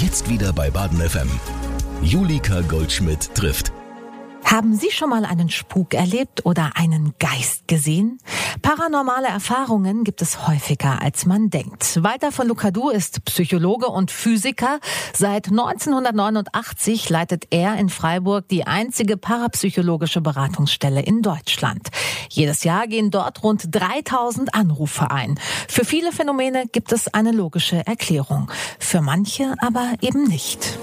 Jetzt wieder bei Baden FM. Julika Goldschmidt trifft. Haben Sie schon mal einen Spuk erlebt oder einen Geist gesehen? Paranormale Erfahrungen gibt es häufiger, als man denkt. Walter von Lucadou ist Psychologe und Physiker. Seit 1989 leitet er in Freiburg die einzige parapsychologische Beratungsstelle in Deutschland. Jedes Jahr gehen dort rund 3000 Anrufe ein. Für viele Phänomene gibt es eine logische Erklärung, für manche aber eben nicht.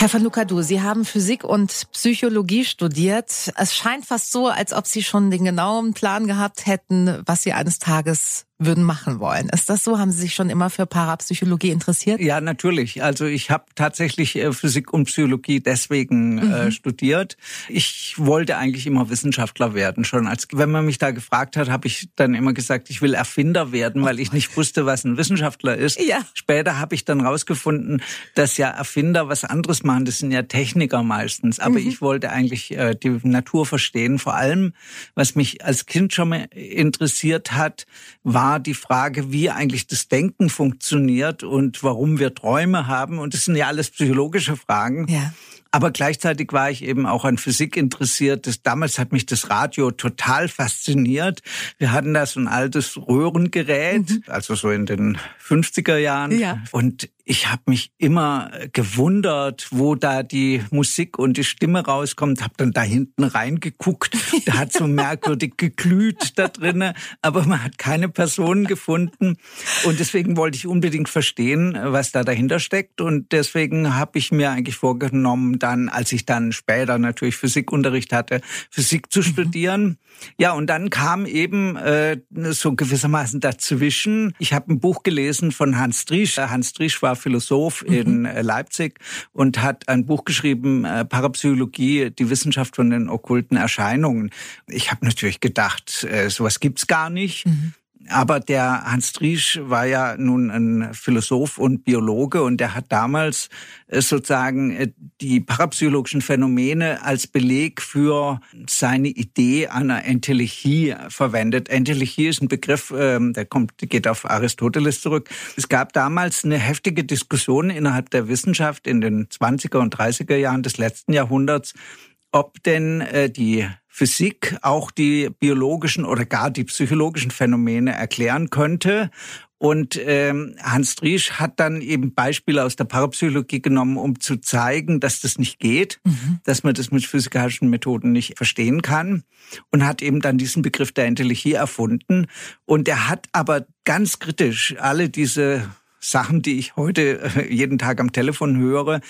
Herr van Lucadou, Sie haben Physik und Psychologie studiert. Es scheint fast so, als ob Sie schon den genauen Plan gehabt hätten, was Sie eines Tages würden machen wollen. Ist das so? Haben Sie sich schon immer für Parapsychologie interessiert? Ja, natürlich. Also ich habe tatsächlich äh, Physik und Psychologie deswegen äh, mhm. äh, studiert. Ich wollte eigentlich immer Wissenschaftler werden. Schon als wenn man mich da gefragt hat, habe ich dann immer gesagt, ich will Erfinder werden, weil ich nicht wusste, was ein Wissenschaftler ist. Ja. Später habe ich dann rausgefunden, dass ja Erfinder was anderes machen. Das sind ja Techniker meistens. Aber mhm. ich wollte eigentlich äh, die Natur verstehen. Vor allem, was mich als Kind schon mal interessiert hat, war war die Frage, wie eigentlich das Denken funktioniert und warum wir Träume haben. Und das sind ja alles psychologische Fragen. Ja. Aber gleichzeitig war ich eben auch an Physik interessiert. Das, damals hat mich das Radio total fasziniert. Wir hatten da so ein altes Röhrengerät, mhm. also so in den 50er Jahren. Ja. Und ich habe mich immer gewundert, wo da die Musik und die Stimme rauskommt. Habe dann da hinten reingeguckt. Da hat so merkwürdig geglüht da drinnen, aber man hat keine Personen gefunden. Und deswegen wollte ich unbedingt verstehen, was da dahinter steckt. Und deswegen habe ich mir eigentlich vorgenommen, dann, als ich dann später natürlich Physikunterricht hatte, Physik zu mhm. studieren. Ja, und dann kam eben äh, so gewissermaßen dazwischen. Ich habe ein Buch gelesen von Hans Driesch. Hans Driesch war Philosoph mhm. in äh, Leipzig und hat ein Buch geschrieben, äh, Parapsychologie, die Wissenschaft von den okkulten Erscheinungen. Ich habe natürlich gedacht, äh, sowas gibt's gar nicht. Mhm. Aber der Hans Driesch war ja nun ein Philosoph und Biologe und der hat damals äh, sozusagen äh, die parapsychologischen Phänomene als Beleg für seine Idee einer Entelechie verwendet. Entelechie ist ein Begriff, ähm, der kommt, geht auf Aristoteles zurück. Es gab damals eine heftige Diskussion innerhalb der Wissenschaft in den 20er und 30er Jahren des letzten Jahrhunderts, ob denn äh, die Physik auch die biologischen oder gar die psychologischen Phänomene erklären könnte. Und ähm, Hans Driesch hat dann eben Beispiele aus der Parapsychologie genommen, um zu zeigen, dass das nicht geht, mhm. dass man das mit physikalischen Methoden nicht verstehen kann. Und hat eben dann diesen Begriff der Entelechie erfunden. Und er hat aber ganz kritisch alle diese Sachen, die ich heute äh, jeden Tag am Telefon höre,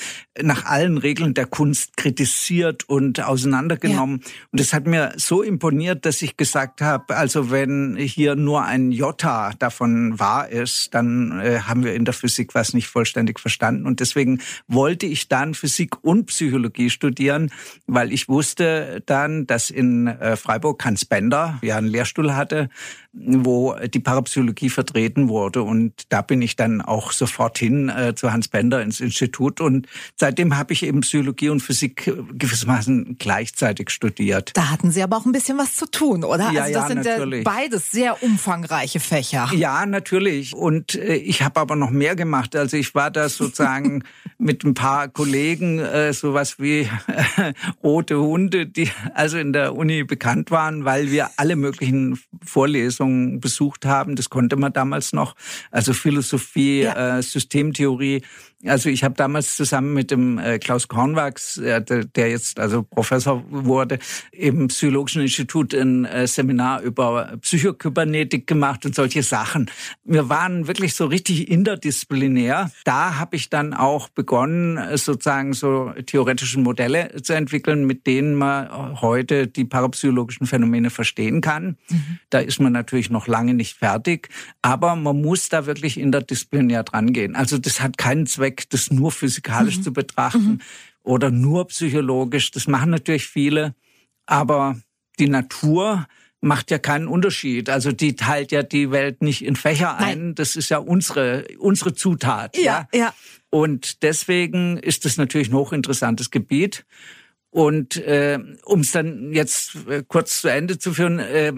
nach allen Regeln der Kunst kritisiert und auseinandergenommen. Ja. Und das hat mir so imponiert, dass ich gesagt habe, also wenn hier nur ein Jota davon wahr ist, dann äh, haben wir in der Physik was nicht vollständig verstanden. Und deswegen wollte ich dann Physik und Psychologie studieren, weil ich wusste dann, dass in äh, Freiburg Hans Bender ja einen Lehrstuhl hatte, wo die Parapsychologie vertreten wurde. Und da bin ich dann auch sofort hin äh, zu Hans Bender ins Institut. Und seitdem habe ich eben Psychologie und Physik gewissermaßen gleichzeitig studiert. Da hatten Sie aber auch ein bisschen was zu tun, oder? Ja, also das ja, sind natürlich. ja beides sehr umfangreiche Fächer. Ja, natürlich. Und äh, ich habe aber noch mehr gemacht. Also ich war da sozusagen mit ein paar Kollegen, äh, sowas wie äh, rote Hunde, die also in der Uni bekannt waren, weil wir alle möglichen Vorlesungen besucht haben. Das konnte man damals noch. Also Philosophie, ja. äh, Systemtheorie, also ich habe damals zusammen mit dem äh, Klaus Kornwachs, äh, der jetzt also Professor wurde, im Psychologischen Institut ein äh, Seminar über Psychokybernetik gemacht und solche Sachen. Wir waren wirklich so richtig interdisziplinär. Da habe ich dann auch begonnen, sozusagen so theoretische Modelle zu entwickeln, mit denen man heute die parapsychologischen Phänomene verstehen kann. Mhm. Da ist man natürlich noch lange nicht fertig, aber man muss da wirklich interdisziplinär dran gehen. Also das hat keinen Zweck weg, das nur physikalisch mhm. zu betrachten mhm. oder nur psychologisch. Das machen natürlich viele, aber die Natur macht ja keinen Unterschied. Also die teilt ja die Welt nicht in Fächer Nein. ein. Das ist ja unsere unsere Zutat. Ja, ja. ja. Und deswegen ist das natürlich ein hochinteressantes Gebiet. Und äh, um es dann jetzt äh, kurz zu Ende zu führen, äh,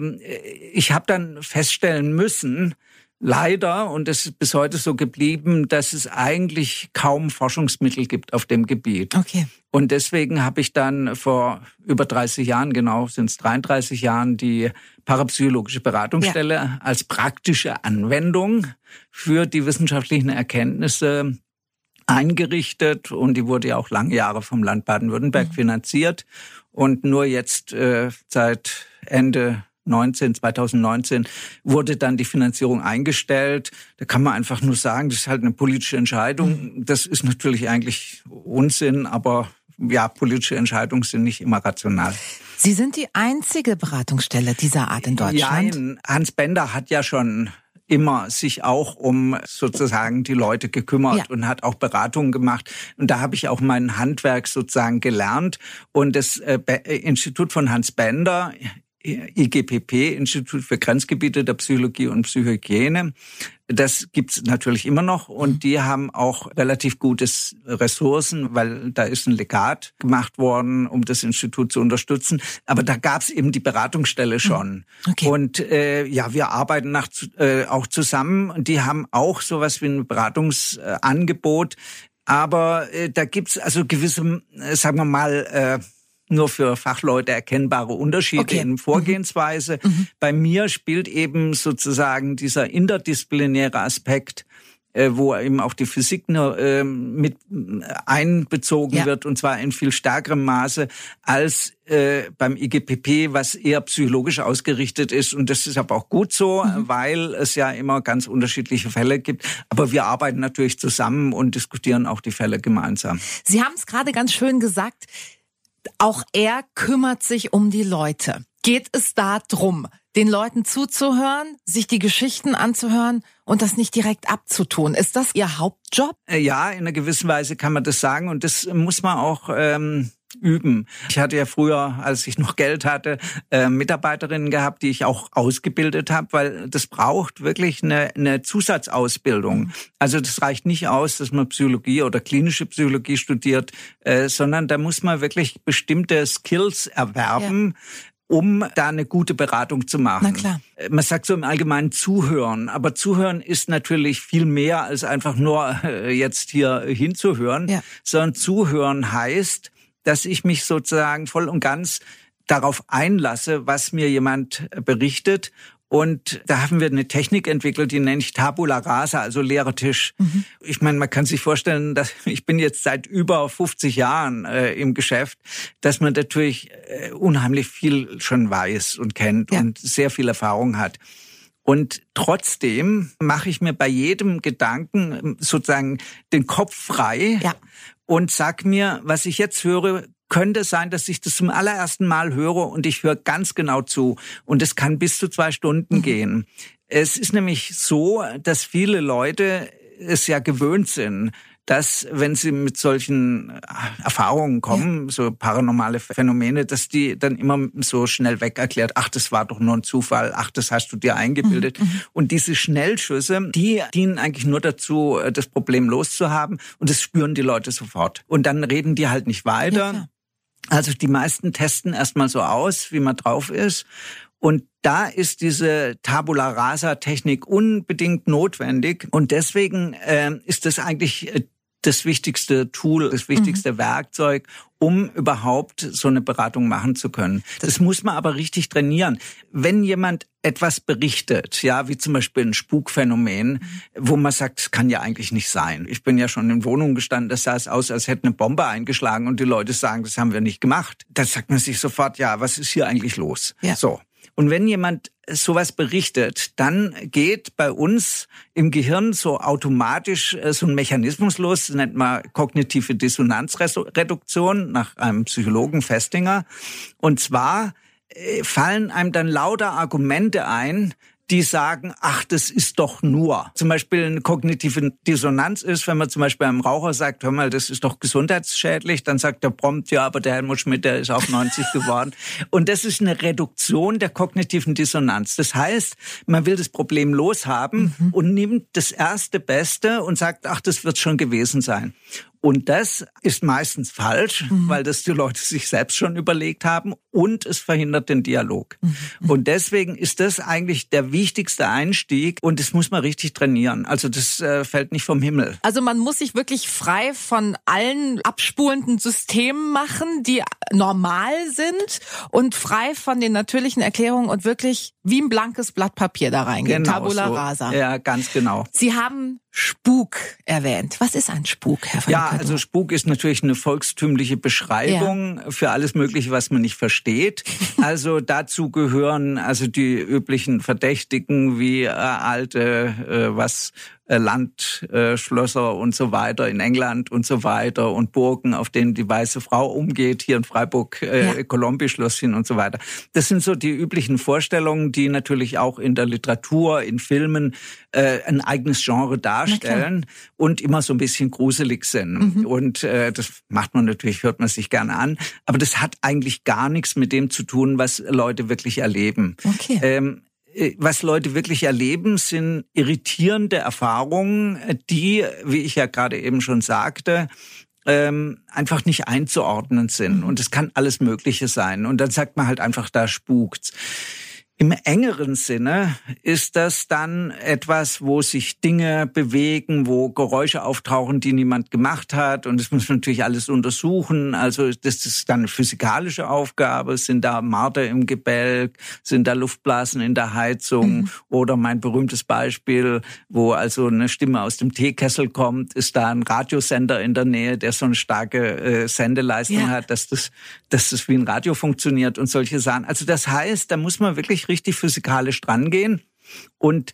ich habe dann feststellen müssen, leider, und es ist bis heute so geblieben, dass es eigentlich kaum Forschungsmittel gibt auf dem Gebiet. Okay. Und deswegen habe ich dann vor über 30 Jahren, genau sind es 33 Jahren, die parapsychologische Beratungsstelle ja. als praktische Anwendung für die wissenschaftlichen Erkenntnisse eingerichtet und die wurde ja auch lange Jahre vom Land Baden-Württemberg mhm. finanziert und nur jetzt äh, seit Ende 19, 2019 wurde dann die Finanzierung eingestellt. Da kann man einfach nur sagen, das ist halt eine politische Entscheidung. Mhm. Das ist natürlich eigentlich Unsinn, aber ja, politische Entscheidungen sind nicht immer rational. Sie sind die einzige Beratungsstelle dieser Art in Deutschland. Ja, Hans Bender hat ja schon immer sich auch um sozusagen die Leute gekümmert ja. und hat auch Beratungen gemacht. Und da habe ich auch mein Handwerk sozusagen gelernt. Und das äh, Institut von Hans Bender IGPP, Institut für Grenzgebiete der Psychologie und Psychohygiene. Das gibt's natürlich immer noch und mhm. die haben auch relativ gutes Ressourcen, weil da ist ein Legat gemacht worden, um das Institut zu unterstützen. Aber da gab's eben die Beratungsstelle mhm. schon. Okay. Und äh, ja, wir arbeiten nach, äh, auch zusammen und die haben auch sowas wie ein Beratungsangebot. Aber äh, da gibt's also gewisse, äh, sagen wir mal, äh, nur für Fachleute erkennbare Unterschiede okay. in Vorgehensweise. Mhm. mhm. Bei mir spielt eben sozusagen dieser interdisziplinäre Aspekt äh, wo eben auch die Physik äh, mit einbezogen ja. wird und zwar in viel stärkerem Maße als äh, beim IGPP, was eher psychologisch ausgerichtet ist. Und das ist aber auch gut so, mhm. weil es ja immer ganz unterschiedliche Fälle gibt. Aber wir arbeiten natürlich zusammen und diskutieren auch die Fälle gemeinsam. Sie haben es gerade ganz schön gesagt auch er kümmert sich um die Leute. Geht es da drum, den Leuten zuzuhören, sich die Geschichten anzuhören und das nicht direkt abzutun? Ist das Ihr Hauptjob? Äh, ja, in einer gewissen Weise kann man das sagen und das muss man auch ähm, üben. Ich hatte ja früher, als ich noch Geld hatte, äh, Mitarbeiterinnen gehabt, die ich auch ausgebildet habe, weil das braucht wirklich eine, eine Zusatzausbildung. Also das reicht nicht aus, dass man Psychologie oder klinische Psychologie studiert, äh, sondern da muss man wirklich bestimmte Skills erwerben, ja um da eine gute Beratung zu machen. Na klar. Äh, man sagt so im Allgemeinen zuhören, aber zuhören ist natürlich viel mehr als einfach nur äh, jetzt hier hinzuhören, ja. sondern zuhören heißt, dass ich mich sozusagen voll und ganz darauf einlasse, was mir jemand berichtet. Und da haben wir eine Technik entwickelt, die nenne ich Tabula Rasa, also leerer Tisch. Mhm. Ich meine, man kann sich vorstellen, dass ich bin jetzt seit über 50 Jahren äh, im Geschäft, dass man natürlich äh, unheimlich viel schon weiß und kennt ja. und sehr viel Erfahrung hat. Und trotzdem mache ich mir bei jedem Gedanken sozusagen den Kopf frei ja und sag mir, was ich jetzt höre, könnte sein, dass ich das zum allerersten Mal höre und ich höre ganz genau zu. Und es kann bis zu zwei Stunden mhm. gehen. Es ist nämlich so, dass viele Leute es ja gewöhnt sind, dass wenn sie mit solchen äh, Erfahrungen kommen, ja. so paranormale Phänomene, dass die dann immer so schnell weg erklärt, ach, das war doch nur ein Zufall, ach, das hast du dir eingebildet. Mhm. mhm. Und diese Schnellschüsse, die dienen eigentlich nur dazu, äh, das Problem loszuhaben und das spüren die Leute sofort. Und dann reden die halt nicht weiter. Ja, also die meisten testen erstmal so aus, wie man drauf ist. Und da ist diese Tabula Rasa Technik unbedingt notwendig. Und deswegen äh, ist das eigentlich äh, das wichtigste Tool, das wichtigste mhm. Werkzeug, um überhaupt so eine Beratung machen zu können. Das muss man aber richtig trainieren. Wenn jemand etwas berichtet, ja, wie zum Beispiel ein Spukphänomen, wo man sagt, es kann ja eigentlich nicht sein. Ich bin ja schon in Wohnungen gestanden, das sah es aus, als hätte eine Bombe eingeschlagen und die Leute sagen, das haben wir nicht gemacht. Da sagt man sich sofort, ja, was ist hier eigentlich los? Ja. So. Und wenn jemand sowas berichtet, dann geht bei uns im Gehirn so automatisch äh, so ein Mechanismus los, nennt man kognitive Dissonanzreduktion nach einem Psychologen Festinger. Und zwar äh, fallen einem dann lauter Argumente ein, die sagen, ach, das ist doch nur. Zum Beispiel eine kognitive Dissonanz ist, wenn man zum Beispiel einem Raucher sagt, hör mal, das ist doch gesundheitsschädlich, dann sagt der prompt, ja, aber der Helmut Schmidt, der ist auch 90 geworden. Und das ist eine Reduktion der kognitiven Dissonanz. Das heißt, man will das Problem loshaben mhm. und nimmt das erste Beste und sagt, ach, das wird schon gewesen sein. Und das ist meistens falsch, mhm. weil das die Leute sich selbst schon überlegt haben und es verhindert den Dialog. Mhm. Und deswegen ist das eigentlich der wichtigste Einstieg und das muss man richtig trainieren. Also das äh, fällt nicht vom Himmel. Also man muss sich wirklich frei von allen abspulenden Systemen machen, die normal sind und frei von den natürlichen Erklärungen und wirklich wie ein blankes Blatt Papier da reingehen. Genau Tabula so. rasa. Ja, ganz genau. Sie haben Spuk erwähnt. Was ist ein Spuk, Herr von Ja, also Spuk ist natürlich eine volkstümliche Beschreibung ja. für alles Mögliche, was man nicht versteht. Also dazu gehören also die üblichen Verdächtigen wie äh, alte, äh, was Landschlösser und so weiter in England und so weiter und Burgen, auf denen die weiße Frau umgeht, hier in Freiburg, äh, ja. Colombi-Schlösschen und so weiter. Das sind so die üblichen Vorstellungen, die natürlich auch in der Literatur, in Filmen äh, ein eigenes Genre darstellen und immer so ein bisschen gruselig sind. Mhm. Und äh, das macht man natürlich, hört man sich gerne an. Aber das hat eigentlich gar nichts mit dem zu tun, was Leute wirklich erleben. Okay. Ähm, äh, was Leute wirklich erleben, sind irritierende Erfahrungen, die, wie ich ja gerade eben schon sagte, ähm, einfach nicht einzuordnen sind. Mhm. Und es kann alles Mögliche sein. Und dann sagt man halt einfach, da spukt's. Im engeren Sinne ist das dann etwas, wo sich Dinge bewegen, wo Geräusche auftauchen, die niemand gemacht hat. Und das muss man natürlich alles untersuchen. Also das ist dann eine physikalische Aufgabe. Sind da Marder im Gebälk? Sind da Luftblasen in der Heizung? Mhm. Oder mein berühmtes Beispiel, wo also eine Stimme aus dem Teekessel kommt, ist da ein Radiosender in der Nähe, der so eine starke äh, Sendeleistung ja. hat, dass das, dass das wie ein Radio funktioniert und solche Sachen. Also das heißt, da muss man wirklich richtig physikalisch drangehen. Und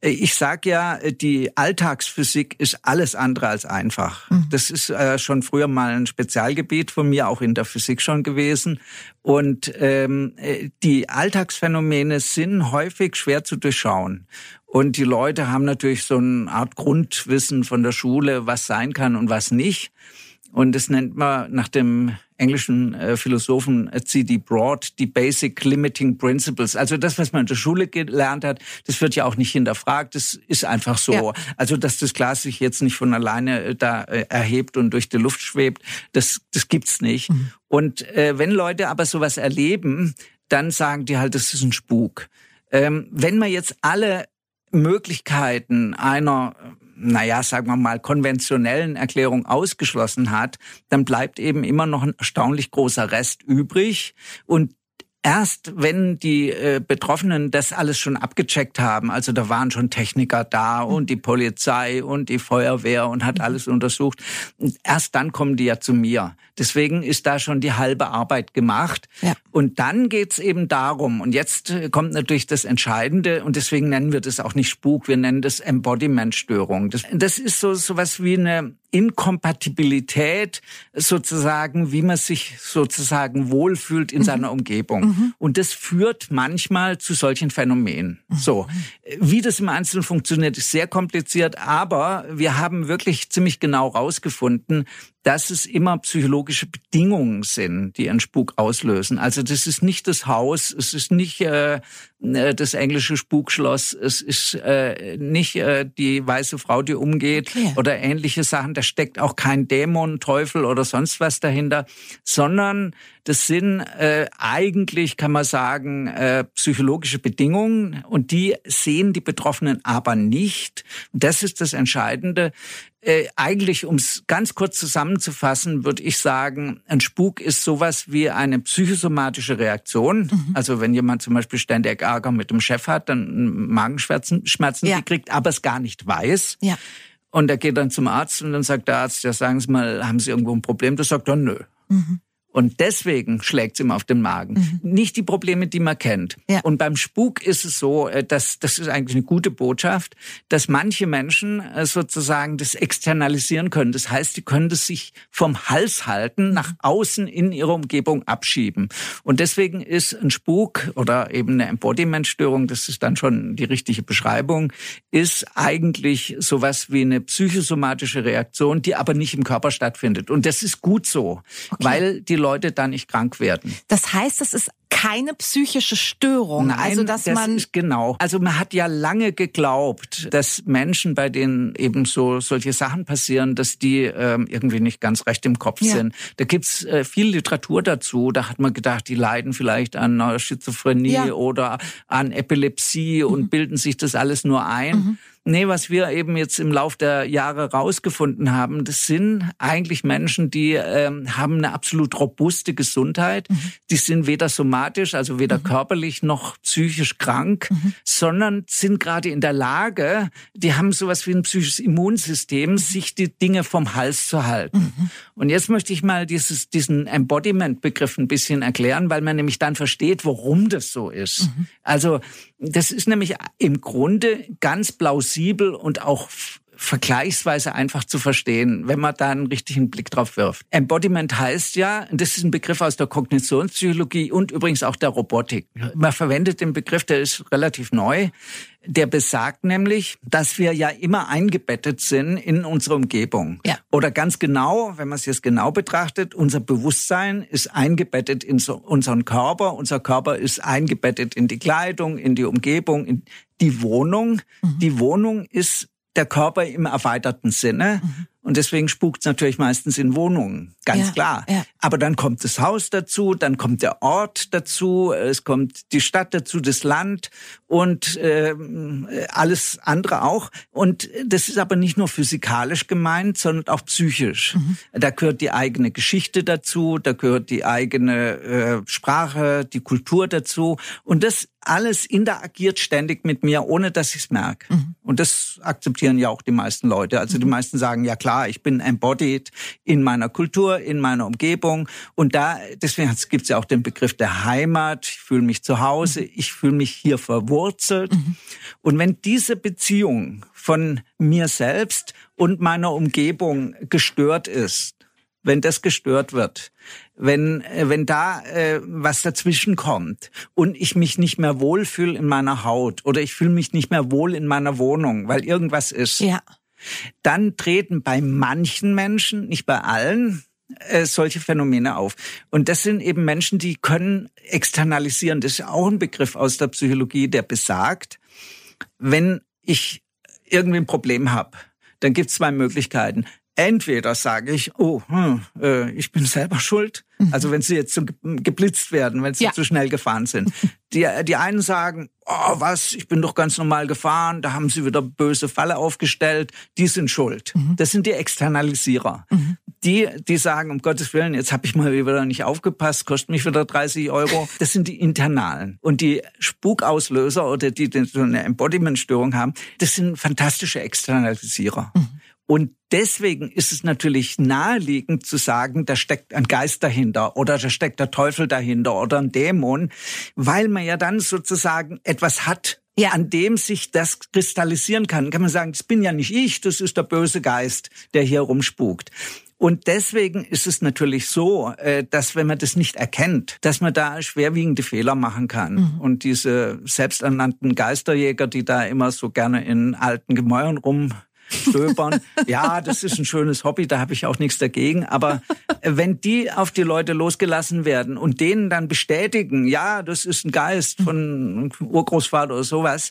äh, ich sage ja, die Alltagsphysik ist alles andere als einfach. Mhm. Das ist äh, schon früher mal ein Spezialgebiet von mir, auch in der Physik schon gewesen. Und ähm, äh, die Alltagsphänomene sind häufig schwer zu durchschauen. Und die Leute haben natürlich so eine Art Grundwissen von der Schule, was sein kann und was nicht. Und das nennt man nach dem englischen äh, Philosophen äh, C.D. Broad die Basic Limiting Principles. Also das, was man in der Schule gelernt hat, das wird ja auch nicht hinterfragt. Das ist einfach so. Ja. Also dass das Glas sich jetzt nicht von alleine äh, da erhebt und durch die Luft schwebt, das, das gibt's nicht. Mhm. Und äh, wenn Leute aber sowas erleben, dann sagen die halt, das ist ein Spuk. Ähm, wenn man jetzt alle Möglichkeiten einer naja, sagen wir mal, konventionellen Erklärung ausgeschlossen hat, dann bleibt eben immer noch ein erstaunlich großer Rest übrig. Und Erst wenn die äh, Betroffenen das alles schon abgecheckt haben, also da waren schon Techniker da und die Polizei und die Feuerwehr und hat alles untersucht, erst dann kommen die ja zu mir. Deswegen ist da schon die halbe Arbeit gemacht. Ja. Und dann geht's eben darum, und jetzt äh, kommt natürlich das Entscheidende, und deswegen nennen wir das auch nicht Spuk, wir nennen das Embodiment-Störung. Das, das ist so sowas wie eine Inkompatibilität sozusagen, wie man sich sozusagen wohlfühlt in mhm. seiner Umgebung. Mhm. Und das führt manchmal zu solchen Phänomenen. Mhm. So, wie das im Einzelnen funktioniert, ist sehr kompliziert, aber wir haben wirklich ziemlich genau rausgefunden, dass es immer psychologische Bedingungen sind, die einen Spuk auslösen. Also das ist nicht das Haus, es ist nicht äh, äh, das englische Spukschloss, es ist äh, nicht äh, die weiße Frau, die umgeht okay. oder ähnliche Sachen. Da steckt auch kein Dämon, Teufel oder sonst was dahinter, sondern das sind äh, eigentlich, kann man sagen, äh, psychologische Bedingungen und die sehen die Betroffenen aber nicht. Das ist das Entscheidende. Äh, eigentlich, um es ganz kurz zusammenzufassen, würde ich sagen, ein Spuk ist sowas wie eine psychosomatische Reaktion. Mhm. Also wenn jemand zum Beispiel ständig Ärger mit dem Chef hat, dann Magenschmerzen Schmerzen ja. kriegt, aber es gar nicht weiß. Ja. Und er geht dann zum Arzt und dann sagt der Arzt, ja sagen Sie mal, haben Sie irgendwo ein Problem? Das sagt er, nö. Mhm. Und deswegen schlägt es ihm auf den Magen. Mhm. Nicht die Probleme, die man kennt. Ja. Und beim Spuk ist es so, äh, dass das ist eigentlich eine gute Botschaft, dass manche Menschen äh, sozusagen das externalisieren können. Das heißt, die können das sich vom Hals halten, nach außen in ihre Umgebung abschieben. Und deswegen ist ein Spuk oder eben eine Embodimentstörung, das ist dann schon die richtige Beschreibung, ist eigentlich sowas wie eine psychosomatische Reaktion, die aber nicht im Körper stattfindet. Und das ist gut so, okay. weil die Leute da nicht krank werden. Das heißt, es ist keine psychische Störung. Nein, also dass das man ist genau. Also man hat ja lange geglaubt, dass Menschen, bei denen eben so solche Sachen passieren, dass die ähm, irgendwie nicht ganz recht im Kopf Ja. sind. Da gibt's äh, viel Literatur dazu. Da hat man gedacht, die leiden vielleicht an einer Schizophrenie Ja. Mhm. oder an Epilepsie und bilden sich das alles nur ein. Nee, was wir eben jetzt im Lauf der Jahre rausgefunden haben, das sind eigentlich Menschen, die ähm, haben eine absolut robuste Gesundheit. Mhm. Die sind weder somatisch, also weder körperlich noch psychisch krank, Mhm. sondern sind gerade in der Lage, die haben sowas wie ein psychisches Mhm. Immunsystem, sich die Dinge vom Hals zu halten. Und jetzt möchte ich mal dieses, diesen Embodiment-Begriff ein bisschen erklären, weil man nämlich dann versteht, warum das so ist. Mhm. Also das ist nämlich im Grunde ganz plausibel und auch vergleichsweise einfach zu verstehen, wenn man da einen richtigen Blick drauf wirft. Embodiment heißt ja, das ist ein Begriff aus der Kognitionspsychologie und übrigens auch der Robotik. Man verwendet den Begriff, der ist relativ neu. Der besagt nämlich, dass wir ja immer eingebettet sind in unsere Umgebung. Ja. Oder ganz genau, wenn man es jetzt genau betrachtet, unser Bewusstsein ist eingebettet in so unseren Körper. Unser Körper ist eingebettet in die Kleidung, in die Umgebung, in die Wohnung. Die Wohnung ist der Körper im erweiterten Sinne. Und deswegen spukt es natürlich meistens in Wohnungen, ganz Ja, klar. ja. Aber dann kommt das Haus dazu, dann kommt der Ort dazu, es kommt die Stadt dazu, das Land und ähm, alles andere auch. Und das ist aber nicht nur physikalisch gemeint, sondern auch psychisch. Da gehört die eigene Geschichte dazu, da gehört die eigene äh, Sprache, die Kultur dazu. Und das alles interagiert ständig mit mir, ohne dass ich es merke. Und das akzeptieren ja auch die meisten Leute. Also die meisten sagen, ja klar, ich bin embodied in meiner Kultur, in meiner Umgebung. Und da, deswegen gibt es ja auch den Begriff der Heimat. Ich fühle mich zu Hause, ich fühle mich hier verwurzelt. Und wenn diese Beziehung von mir selbst und meiner Umgebung gestört ist, wenn das gestört wird, wenn äh, wenn da äh, was dazwischen kommt und ich mich nicht mehr wohlfühle in meiner Haut oder ich fühle mich nicht mehr wohl in meiner Wohnung, weil irgendwas ist, ja. dann treten bei manchen Menschen, nicht bei allen, äh, solche Phänomene auf. Und das sind eben Menschen, die können externalisieren. Das ist auch ein Begriff aus der Psychologie, der besagt, wenn ich irgendwie ein Problem habe, dann gibt es zwei Möglichkeiten. Entweder sage ich, oh, hm, äh, ich bin selber schuld. Also wenn sie jetzt so ge- geblitzt werden, wenn sie Ja. zu schnell gefahren sind. Die, die einen sagen, oh was, ich bin doch ganz normal gefahren, da haben sie wieder böse Falle aufgestellt, die sind schuld. Das sind die Externalisierer. Die, die sagen, um Gottes Willen, jetzt habe ich mal wieder nicht aufgepasst, kostet mich wieder 30 Euro. Das sind die Internalen. Und die Spukauslöser oder die, die so eine Embodiment-Störung haben, das sind fantastische Externalisierer. Und deswegen ist es natürlich naheliegend zu sagen, da steckt ein Geist dahinter oder da steckt der Teufel dahinter oder ein Dämon, weil man ja dann sozusagen etwas hat, Ja. an dem sich das kristallisieren kann. Kann man sagen, das bin ja nicht ich, das ist der böse Geist, der hier rumspukt. Und deswegen ist es natürlich so, äh, dass wenn man das nicht erkennt, dass man da schwerwiegende Fehler machen kann. Und diese selbsternannten Geisterjäger, die da immer so gerne in alten Gemäuern rumstöbern, ja, das ist ein schönes Hobby, da habe ich auch nichts dagegen. Aber wenn die auf die Leute losgelassen werden und denen dann bestätigen, ja, das ist ein Geist von Urgroßvater oder sowas,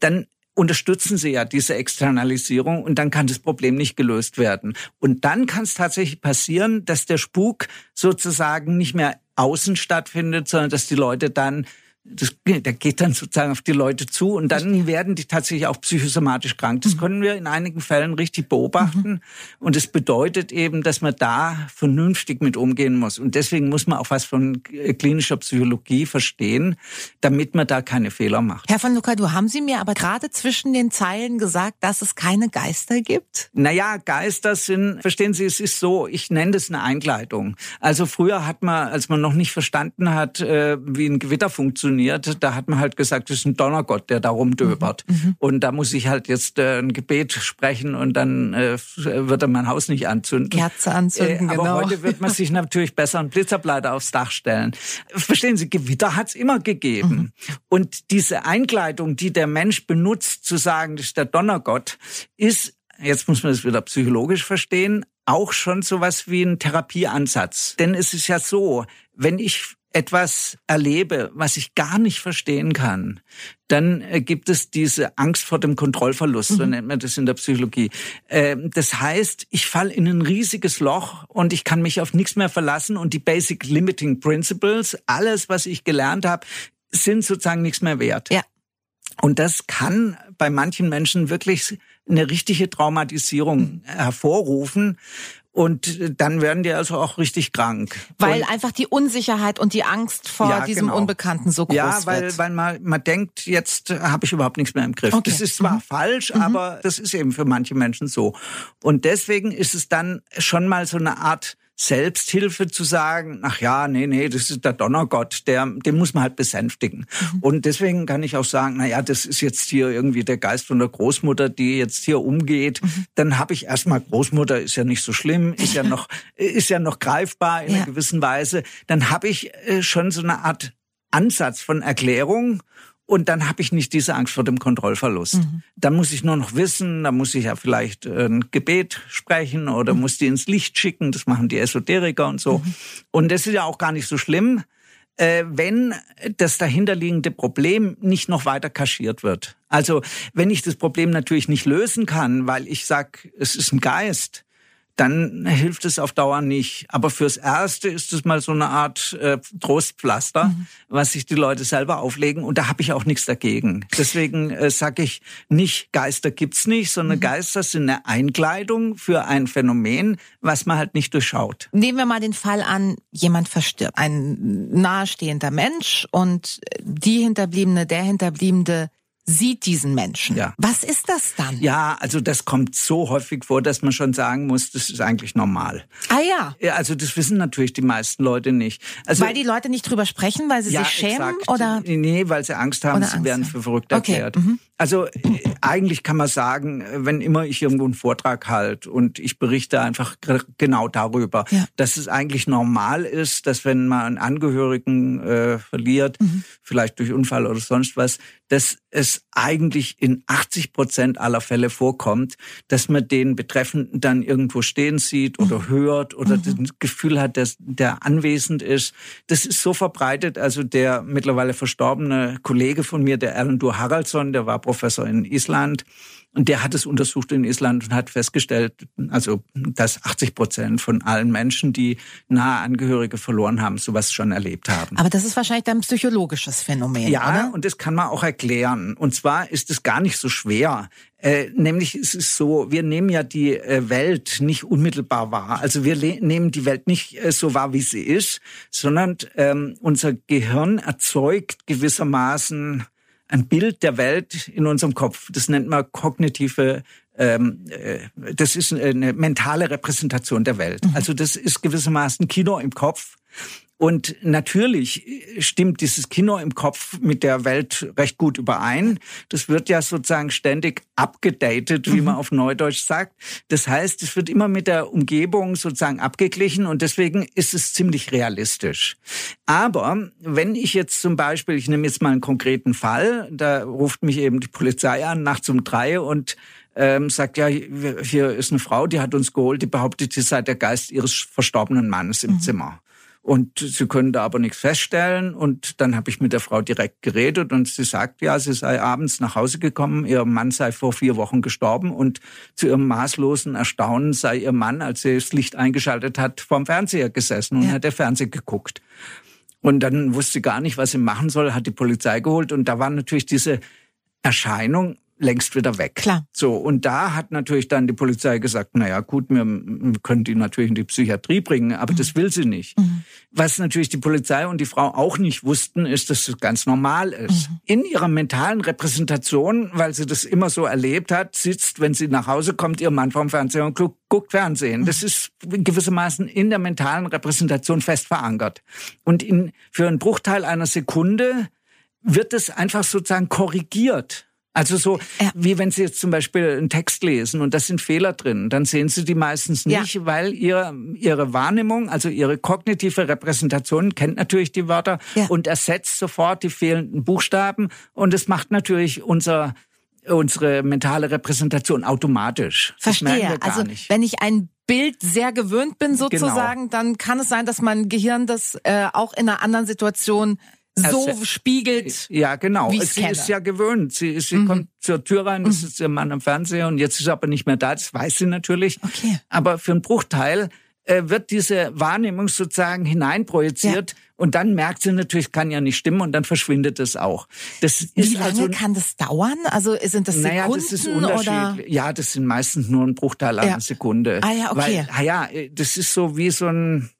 dann unterstützen sie ja diese Externalisierung und dann kann das Problem nicht gelöst werden. Und dann kann es tatsächlich passieren, dass der Spuk sozusagen nicht mehr außen stattfindet, sondern dass die Leute dann das, der geht dann sozusagen auf die Leute zu und dann werden die tatsächlich auch psychosomatisch krank. Das können wir in einigen Fällen richtig beobachten. Und es bedeutet eben, dass man da vernünftig mit umgehen muss. Und deswegen muss man auch was von äh, klinischer Psychologie verstehen, damit man da keine Fehler macht. Herr von Lucadu, haben Sie mir aber gerade zwischen den Zeilen gesagt, dass es keine Geister gibt? Naja, Geister sind, verstehen Sie, es ist so, ich nenne das eine Einkleidung. Also früher hat man, als man noch nicht verstanden hat, äh, wie ein Gewitter funktioniert, da hat man halt gesagt, das ist ein Donnergott, der da rumdöbert. Und da muss ich halt jetzt äh, ein Gebet sprechen und dann äh, wird er mein Haus nicht anzünden. Kerze anzünden, Äh, aber genau. heute wird man sich natürlich besser einen Blitzableiter aufs Dach stellen. Verstehen Sie, Gewitter hat's immer gegeben. Mhm. Und diese Einkleidung, die der Mensch benutzt, zu sagen, das ist der Donnergott, ist, jetzt muss man das wieder psychologisch verstehen, auch schon sowas wie ein Therapieansatz. Denn es ist ja so, wenn ich etwas erlebe, was ich gar nicht verstehen kann, dann äh, gibt es diese Angst vor dem Kontrollverlust, so mhm. nennt man das in der Psychologie. Ähm, das heißt, ich falle in ein riesiges Loch und ich kann mich auf nichts mehr verlassen und die Basic Limiting Principles, alles, was ich gelernt habe, sind sozusagen nichts mehr wert. Ja. Und das kann bei manchen Menschen wirklich eine richtige Traumatisierung mhm. hervorrufen. Und dann werden die also auch richtig krank. Weil und einfach die Unsicherheit und die Angst vor Ja, diesem genau. Unbekannten so groß ja, weil, wird. weil man, man denkt, jetzt habe ich überhaupt nichts mehr im Griff. Okay. Das ist zwar Mhm. falsch, aber das ist eben für manche Menschen so. Und deswegen ist es dann schon mal so eine Art Selbsthilfe zu sagen, ach ja, nee, nee, das ist der Donnergott, der, den muss man halt besänftigen. Mhm. Und deswegen kann ich auch sagen, na ja, das ist jetzt hier irgendwie der Geist von der Großmutter, die jetzt hier umgeht. Mhm. Dann habe ich erstmal Großmutter ist ja nicht so schlimm, ist ja noch ist ja noch greifbar in Ja. einer gewissen Weise. Dann habe ich äh, schon so eine Art Ansatz von Erklärung und dann habe ich nicht diese Angst vor dem Kontrollverlust. Mhm. Dann muss ich nur noch wissen, dann muss ich ja vielleicht äh, ein Gebet sprechen oder Mhm. muss die ins Licht schicken, das machen die Esoteriker und so. Und das ist ja auch gar nicht so schlimm, äh, wenn das dahinterliegende Problem nicht noch weiter kaschiert wird. Also wenn ich das Problem natürlich nicht lösen kann, weil ich sag, es ist ein Geist, dann hilft es auf Dauer nicht. Aber fürs Erste ist es mal so eine Art äh, Trostpflaster, Mhm. was sich die Leute selber auflegen. Und da habe ich auch nichts dagegen. Deswegen äh, sage ich nicht, Geister gibt's nicht, sondern Mhm. Geister sind eine Einkleidung für ein Phänomen, was man halt nicht durchschaut. Nehmen wir mal den Fall an, jemand verstirbt, ein nahestehender Mensch und die Hinterbliebene, der Hinterbliebene sieht diesen Menschen. Ja. Was ist das dann? Ja, also das kommt so häufig vor, dass man schon sagen muss, das ist eigentlich normal. Ah ja, Ja, also das wissen natürlich die meisten Leute nicht. Also weil die Leute nicht drüber sprechen, weil sie ja, sich schämen exakt. oder Nee, weil sie Angst haben, Oder sie Angst werden für verrückt Okay, erklärt. mhm. Also äh, eigentlich kann man sagen, wenn immer ich irgendwo einen Vortrag halte und ich berichte einfach genau darüber, Ja. dass es eigentlich normal ist, dass wenn man einen Angehörigen äh, verliert, Mhm. vielleicht durch Unfall oder sonst was, dass es eigentlich in 80 Prozent aller Fälle vorkommt, dass man den Betreffenden dann irgendwo stehen sieht oder Mhm. hört oder das Gefühl hat, dass der anwesend ist. Das ist so verbreitet. Also der mittlerweile verstorbene Kollege von mir, der Alan Haraldsson, der war Professor in Island. Und der hat es untersucht in Island und hat festgestellt, also dass 80 Prozent von allen Menschen, die nahe Angehörige verloren haben, sowas schon erlebt haben. Aber das ist wahrscheinlich dann ein psychologisches Phänomen, Ja, oder? und das kann man auch erklären. Und zwar ist es gar nicht so schwer. Äh, nämlich ist es so, wir nehmen ja die äh, Welt nicht unmittelbar wahr. Also wir nehmen die Welt nicht äh, so wahr, wie sie ist, sondern ähm, unser Gehirn erzeugt gewissermaßen ein Bild der Welt in unserem Kopf. Das nennt man kognitive ähm, äh, das ist eine mentale Repräsentation der Welt. Also das ist gewissermaßen Kino im Kopf. Und natürlich stimmt dieses Kino im Kopf mit der Welt recht gut überein. Das wird ja sozusagen ständig abgedatet, wie man auf Neudeutsch sagt. Das heißt, es wird immer mit der Umgebung sozusagen abgeglichen und deswegen ist es ziemlich realistisch. Aber wenn ich jetzt zum Beispiel, ich nehme jetzt mal einen konkreten Fall, da ruft mich eben die Polizei an, nachts um drei und ähm, sagt, ja, hier ist eine Frau, die hat uns geholt, die behauptet, sie sei der Geist ihres verstorbenen Mannes im Zimmer. Und sie können da aber nichts feststellen. Und dann habe ich mit der Frau direkt geredet und sie sagt, ja, sie sei abends nach Hause gekommen, ihr Mann sei vor vier Wochen gestorben und zu ihrem maßlosen Erstaunen sei ihr Mann, als sie das Licht eingeschaltet hat, vorm Fernseher gesessen und Ja. hat der Fernseher geguckt. Und dann wusste sie gar nicht, was sie machen soll, hat die Polizei geholt und da war natürlich diese Erscheinung längst wieder weg. Klar. So, und da hat natürlich dann die Polizei gesagt, na ja, gut, wir können die natürlich in die Psychiatrie bringen, aber das will sie nicht. Was natürlich die Polizei und die Frau auch nicht wussten, ist, dass das ganz normal ist. In ihrer mentalen Repräsentation, weil sie das immer so erlebt hat, sitzt, wenn sie nach Hause kommt, ihr Mann vorm Fernseher und guckt, guckt Fernsehen. Das ist gewissermaßen in der mentalen Repräsentation fest verankert. Und in, für einen Bruchteil einer Sekunde wird es einfach sozusagen korrigiert. Also so, Ja. wie wenn Sie jetzt zum Beispiel einen Text lesen und da sind Fehler drin, dann sehen Sie die meistens Ja. nicht, weil ihr, Ihre Wahrnehmung, also Ihre kognitive Repräsentation kennt natürlich die Wörter Ja. und ersetzt sofort die fehlenden Buchstaben und es macht natürlich unser unsere mentale Repräsentation automatisch. Verstehe. also nicht. wenn ich ein Bild sehr gewöhnt bin sozusagen, genau. dann kann es sein, dass mein Gehirn das äh, auch in einer anderen Situation so also, spiegelt. Ja, genau. Sie kenne. ist ja gewöhnt. Sie, sie mhm. kommt zur Tür rein, das mhm. ist ihr Mann am Fernseher und jetzt ist er aber nicht mehr da. Das weiß sie natürlich. Okay. Aber für einen Bruchteil äh, wird diese Wahrnehmung sozusagen hineinprojiziert. Ja. Und dann merkt sie natürlich, kann ja nicht stimmen und dann verschwindet es auch. Das ist Wie lange also, kann das dauern? Also sind das Sekunden naja, das ist unterschiedlich. Oder? Ja, das sind meistens nur ein Bruchteil einer ja. Sekunde. Ah ja, okay. Weil, ah ja, das ist so wie so ein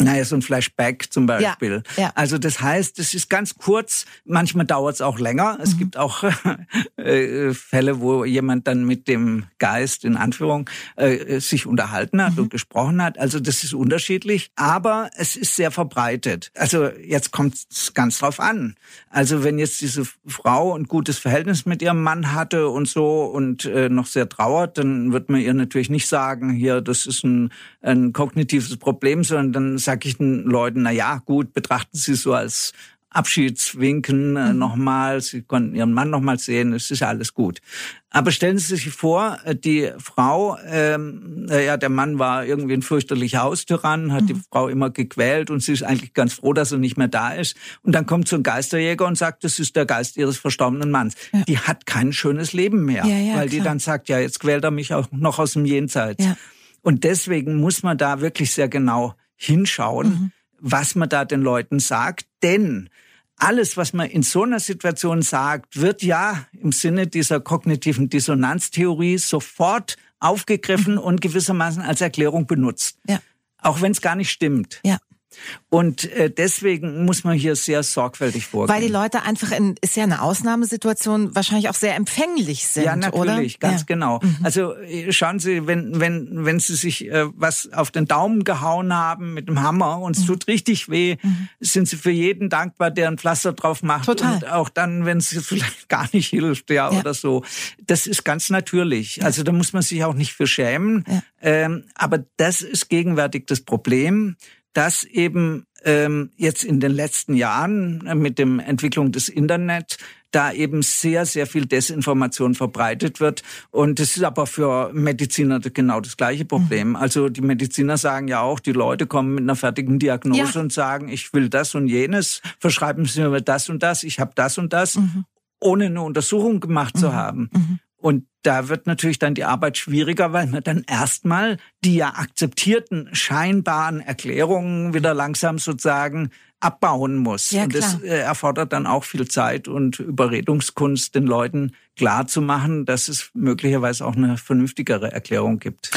naja, so ein Flashback zum Beispiel. Ja, ja. Also das heißt, es ist ganz kurz, manchmal dauert es auch länger. Es mhm. gibt auch äh, Fälle, wo jemand dann mit dem Geist in Anführung äh, sich unterhalten hat mhm. und gesprochen hat. Also das ist unterschiedlich, aber es ist sehr verbreitet. Also jetzt kommt es ganz drauf an. Also wenn jetzt diese Frau ein gutes Verhältnis mit ihrem Mann hatte und so und äh, noch sehr trauert, dann wird man ihr natürlich nicht sagen, hier, das ist ein, ein kognitives Problem, sondern dann sage ich den Leuten, na ja, gut, betrachten Sie so als Abschiedswinken äh, mhm. nochmal, Sie konnten Ihren Mann nochmal sehen, es ist alles gut. Aber stellen Sie sich vor, äh, die Frau, ähm, äh, ja, der Mann war irgendwie ein fürchterlicher Haustyrann, hat mhm. die Frau immer gequält und sie ist eigentlich ganz froh, dass er nicht mehr da ist. Und dann kommt so ein Geisterjäger und sagt, das ist der Geist ihres verstorbenen Manns. Ja. Die hat kein schönes Leben mehr, ja, ja, weil klar. die dann sagt, ja, jetzt quält er mich auch noch aus dem Jenseits. Und deswegen muss man da wirklich sehr genau hinschauen, mhm. was man da den Leuten sagt. Denn alles, was man in so einer Situation sagt, wird ja im Sinne dieser kognitiven Dissonanztheorie sofort aufgegriffen mhm. und gewissermaßen als Erklärung benutzt. Ja. Auch wenn es gar nicht stimmt. Ja. Und äh, deswegen muss man hier sehr sorgfältig vorgehen. Weil die Leute einfach in, ist ja eine Ausnahmesituation, wahrscheinlich auch sehr empfänglich sind, Ja, natürlich, oder? ganz ja. genau. Mhm. Also äh, schauen Sie, wenn, wenn, wenn Sie sich äh, was auf den Daumen gehauen haben mit dem Hammer und es mhm. tut richtig weh, mhm. sind Sie für jeden dankbar, der ein Pflaster drauf macht. Total. Und auch dann, wenn es vielleicht gar nicht hilft, ja, ja, oder so. Das ist ganz natürlich. Ja. Also da muss man sich auch nicht für schämen. Ähm, aber das ist gegenwärtig das Problem dass eben ähm, jetzt in den letzten Jahren äh, mit dem Entwicklung des Internet da eben sehr, sehr viel Desinformation verbreitet wird. Und das ist aber für Mediziner genau das gleiche Problem. Mhm. Also die Mediziner sagen ja auch, die Leute kommen mit einer fertigen Diagnose ja. und sagen, ich will das und jenes, verschreiben Sie mir das und das, ich habe das und das, mhm. ohne eine Untersuchung gemacht mhm. zu haben. Mhm. Und da wird natürlich dann die Arbeit schwieriger, weil man dann erstmal die ja akzeptierten scheinbaren Erklärungen wieder langsam sozusagen abbauen muss. Ja, und das äh, erfordert dann auch viel Zeit und Überredungskunst, den Leuten klar zu machen, dass es möglicherweise auch eine vernünftigere Erklärung gibt.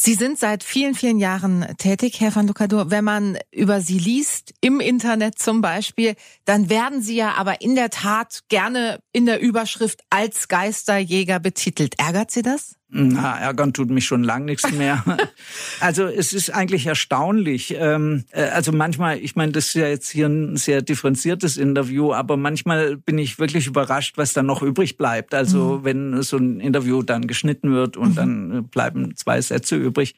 Sie sind seit vielen, vielen Jahren tätig, Herr van Lucador. Wenn man über Sie liest, im Internet zum Beispiel, dann werden Sie ja aber in der Tat gerne in der Überschrift als Geisterjäger betitelt. Ärgert Sie das? Na, ärgern tut mich schon lang nichts mehr. also es ist eigentlich erstaunlich. Ähm, äh, also manchmal, ich meine, das ist ja jetzt hier ein sehr differenziertes Interview, aber manchmal bin ich wirklich überrascht, was da noch übrig bleibt. Also mhm. wenn so ein Interview dann geschnitten wird und mhm. dann bleiben zwei Sätze übrig.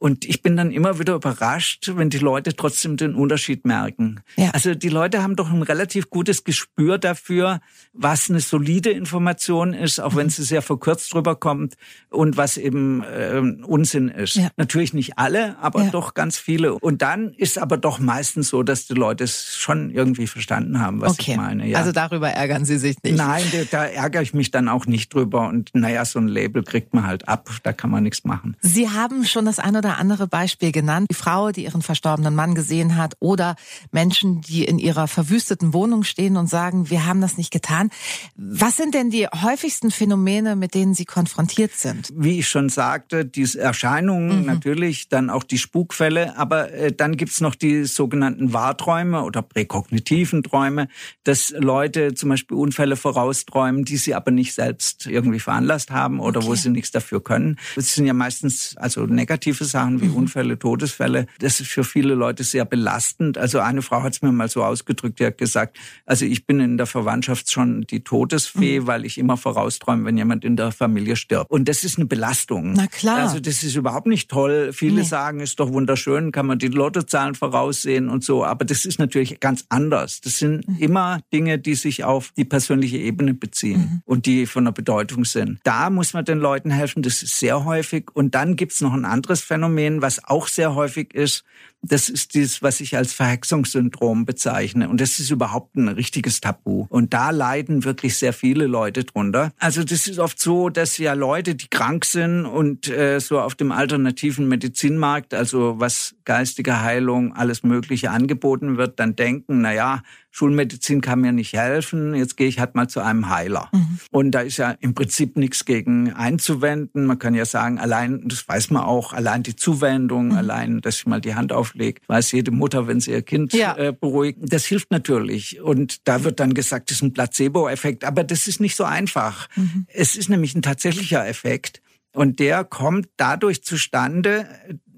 Und ich bin dann immer wieder überrascht, wenn die Leute trotzdem den Unterschied merken. Ja. Also die Leute haben doch ein relativ gutes Gespür dafür, was eine solide Information ist, auch mhm. wenn sie sehr verkürzt drüber kommt und was eben äh, Unsinn ist. Ja. Natürlich nicht alle, aber ja. doch ganz viele. Und dann ist aber doch meistens so, dass die Leute es schon irgendwie verstanden haben, was okay. ich meine. Ja. Also darüber ärgern Sie sich nicht? Nein, da, da ärgere ich mich dann auch nicht drüber. Und naja, so ein Label kriegt man halt ab, da kann man nichts machen. Sie haben schon das eine oder oder andere Beispiel genannt. Die Frau, die ihren verstorbenen Mann gesehen hat oder Menschen, die in ihrer verwüsteten Wohnung stehen und sagen, wir haben das nicht getan. Was sind denn die häufigsten Phänomene, mit denen Sie konfrontiert sind? Wie ich schon sagte, diese Erscheinungen mhm. natürlich, dann auch die Spukfälle, aber äh, dann gibt's noch die sogenannten Wahrträume oder präkognitiven Träume, dass Leute zum Beispiel Unfälle vorausträumen, die sie aber nicht selbst irgendwie veranlasst haben oder okay. wo sie nichts dafür können. Das sind ja meistens also negative Sachen Sachen wie mhm. Unfälle, Todesfälle. Das ist für viele Leute sehr belastend. Also eine Frau hat es mir mal so ausgedrückt, die hat gesagt, also ich bin in der Verwandtschaft schon die Todesfee, mhm. weil ich immer vorausträume, wenn jemand in der Familie stirbt. Und das ist eine Belastung. Na klar. Also das ist überhaupt nicht toll. Viele nee. sagen, ist doch wunderschön, kann man die Lottozahlen voraussehen und so. Aber das ist natürlich ganz anders. Das sind mhm. immer Dinge, die sich auf die persönliche Ebene beziehen mhm. und die von der Bedeutung sind. Da muss man den Leuten helfen. Das ist sehr häufig. Und dann gibt's noch ein anderes Phänomen, was auch sehr häufig ist. Das ist dieses, was ich als Verhexungssyndrom bezeichne. Und das ist überhaupt ein richtiges Tabu. Und da leiden wirklich sehr viele Leute drunter. Also das ist oft so, dass ja Leute, die krank sind und äh, so auf dem alternativen Medizinmarkt, also was geistige Heilung, alles Mögliche angeboten wird, dann denken, na ja, Schulmedizin kann mir nicht helfen, jetzt gehe ich halt mal zu einem Heiler. Mhm. Und da ist ja im Prinzip nichts gegen einzuwenden. Man kann ja sagen, allein, das weiß man auch, allein die Zuwendung, mhm. allein, dass ich mal die Hand auflege, weiß jede Mutter, wenn sie ihr Kind ja. äh, beruhigt. Das hilft natürlich. Und da wird dann gesagt, das ist ein Placebo-Effekt. Aber das ist nicht so einfach. Mhm. Es ist nämlich ein tatsächlicher Effekt. Und der kommt dadurch zustande,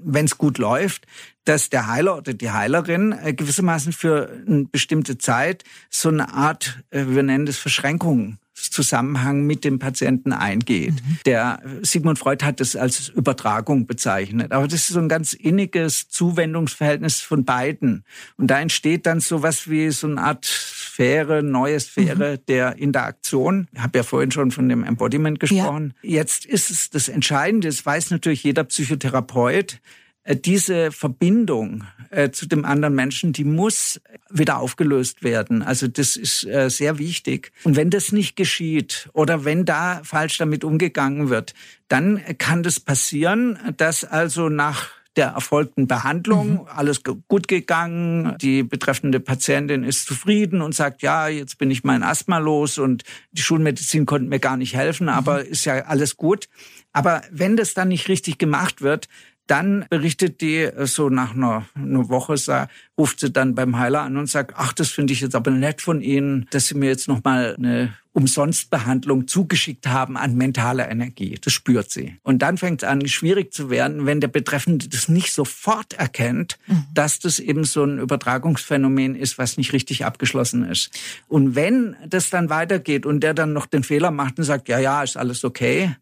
wenn es gut läuft, dass der Heiler oder die Heilerin äh, gewissermaßen für eine bestimmte Zeit so eine Art, äh, wir nennen das Verschränkung, Zusammenhang mit dem Patienten eingeht. Mhm. Der Sigmund Freud hat das als Übertragung bezeichnet. Aber das ist so ein ganz inniges Zuwendungsverhältnis von beiden. Und da entsteht dann so was wie so eine Art Sphäre, neue Sphäre mhm. der Interaktion. Ich habe ja vorhin schon von dem Embodiment gesprochen. Ja. Jetzt ist es das Entscheidende, das weiß natürlich jeder Psychotherapeut, äh, diese Verbindung äh, zu dem anderen Menschen, die muss wieder aufgelöst werden. Also das ist äh, sehr wichtig. Und wenn das nicht geschieht oder wenn da falsch damit umgegangen wird, dann kann das passieren, dass also nach der erfolgten Behandlung, mhm. alles gut gegangen, die betreffende Patientin ist zufrieden und sagt, ja, jetzt bin ich mein Asthma los und die Schulmedizin konnte mir gar nicht helfen, aber mhm. ist ja alles gut. Aber wenn das dann nicht richtig gemacht wird, dann berichtet die äh, so nach einer, einer Woche, sah, ruft sie dann beim Heiler an und sagt, ach, das finde ich jetzt aber nett von Ihnen, dass Sie mir jetzt nochmal eine Umsonstbehandlung zugeschickt haben an mentale Energie. Das spürt sie. Und dann fängt es an, schwierig zu werden, wenn der Betreffende das nicht sofort erkennt, mhm. dass das eben so ein Übertragungsphänomen ist, was nicht richtig abgeschlossen ist. Und wenn das dann weitergeht und der dann noch den Fehler macht und sagt, ja, ja, ist alles okay,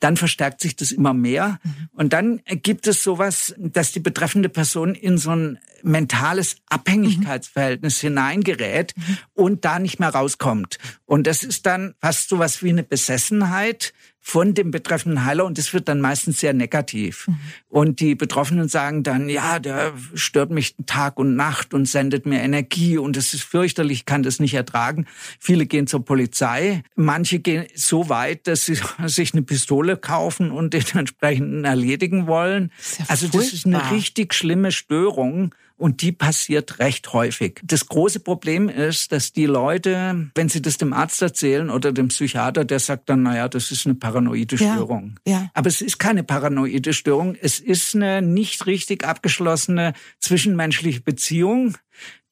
dann verstärkt sich das immer mehr. Mhm. Und dann gibt es sowas, dass die betreffende Person in so ein mentales Abhängigkeitsverhältnis mhm. hineingerät mhm. und da nicht mehr rauskommt. Und das ist dann fast sowas wie eine Besessenheit, von dem betreffenden Heiler und das wird dann meistens sehr negativ. Mhm. Und die Betroffenen sagen dann, ja, der stört mich Tag und Nacht und sendet mir Energie und das ist fürchterlich, kann das nicht ertragen. Viele gehen zur Polizei, manche gehen so weit, dass sie sich eine Pistole kaufen und den entsprechenden erledigen wollen. Das ja also das ist eine richtig schlimme Störung. Und die passiert recht häufig. Das große Problem ist, dass die Leute, wenn sie das dem Arzt erzählen oder dem Psychiater, der sagt dann, naja, das ist eine paranoide Störung. Ja, ja. Aber es ist keine paranoide Störung. Es ist eine nicht richtig abgeschlossene zwischenmenschliche Beziehung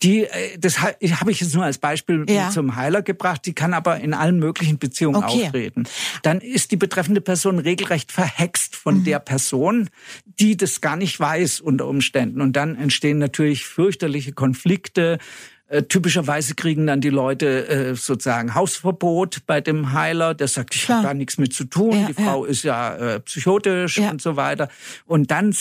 die, äh, das habe ich jetzt nur als Beispiel ja. zum Heiler gebracht, die kann aber in allen möglichen Beziehungen okay. auftreten. Dann ist die betreffende Person regelrecht verhext von mhm. der Person, die das gar nicht weiß unter Umständen. Und dann entstehen natürlich fürchterliche Konflikte, äh, typischerweise kriegen dann die Leute äh, sozusagen Hausverbot bei dem Heiler, der sagt, ich habe da nichts mit zu tun, ja, die Frau ja. ist ja äh, psychotisch ja. und so weiter. Und dann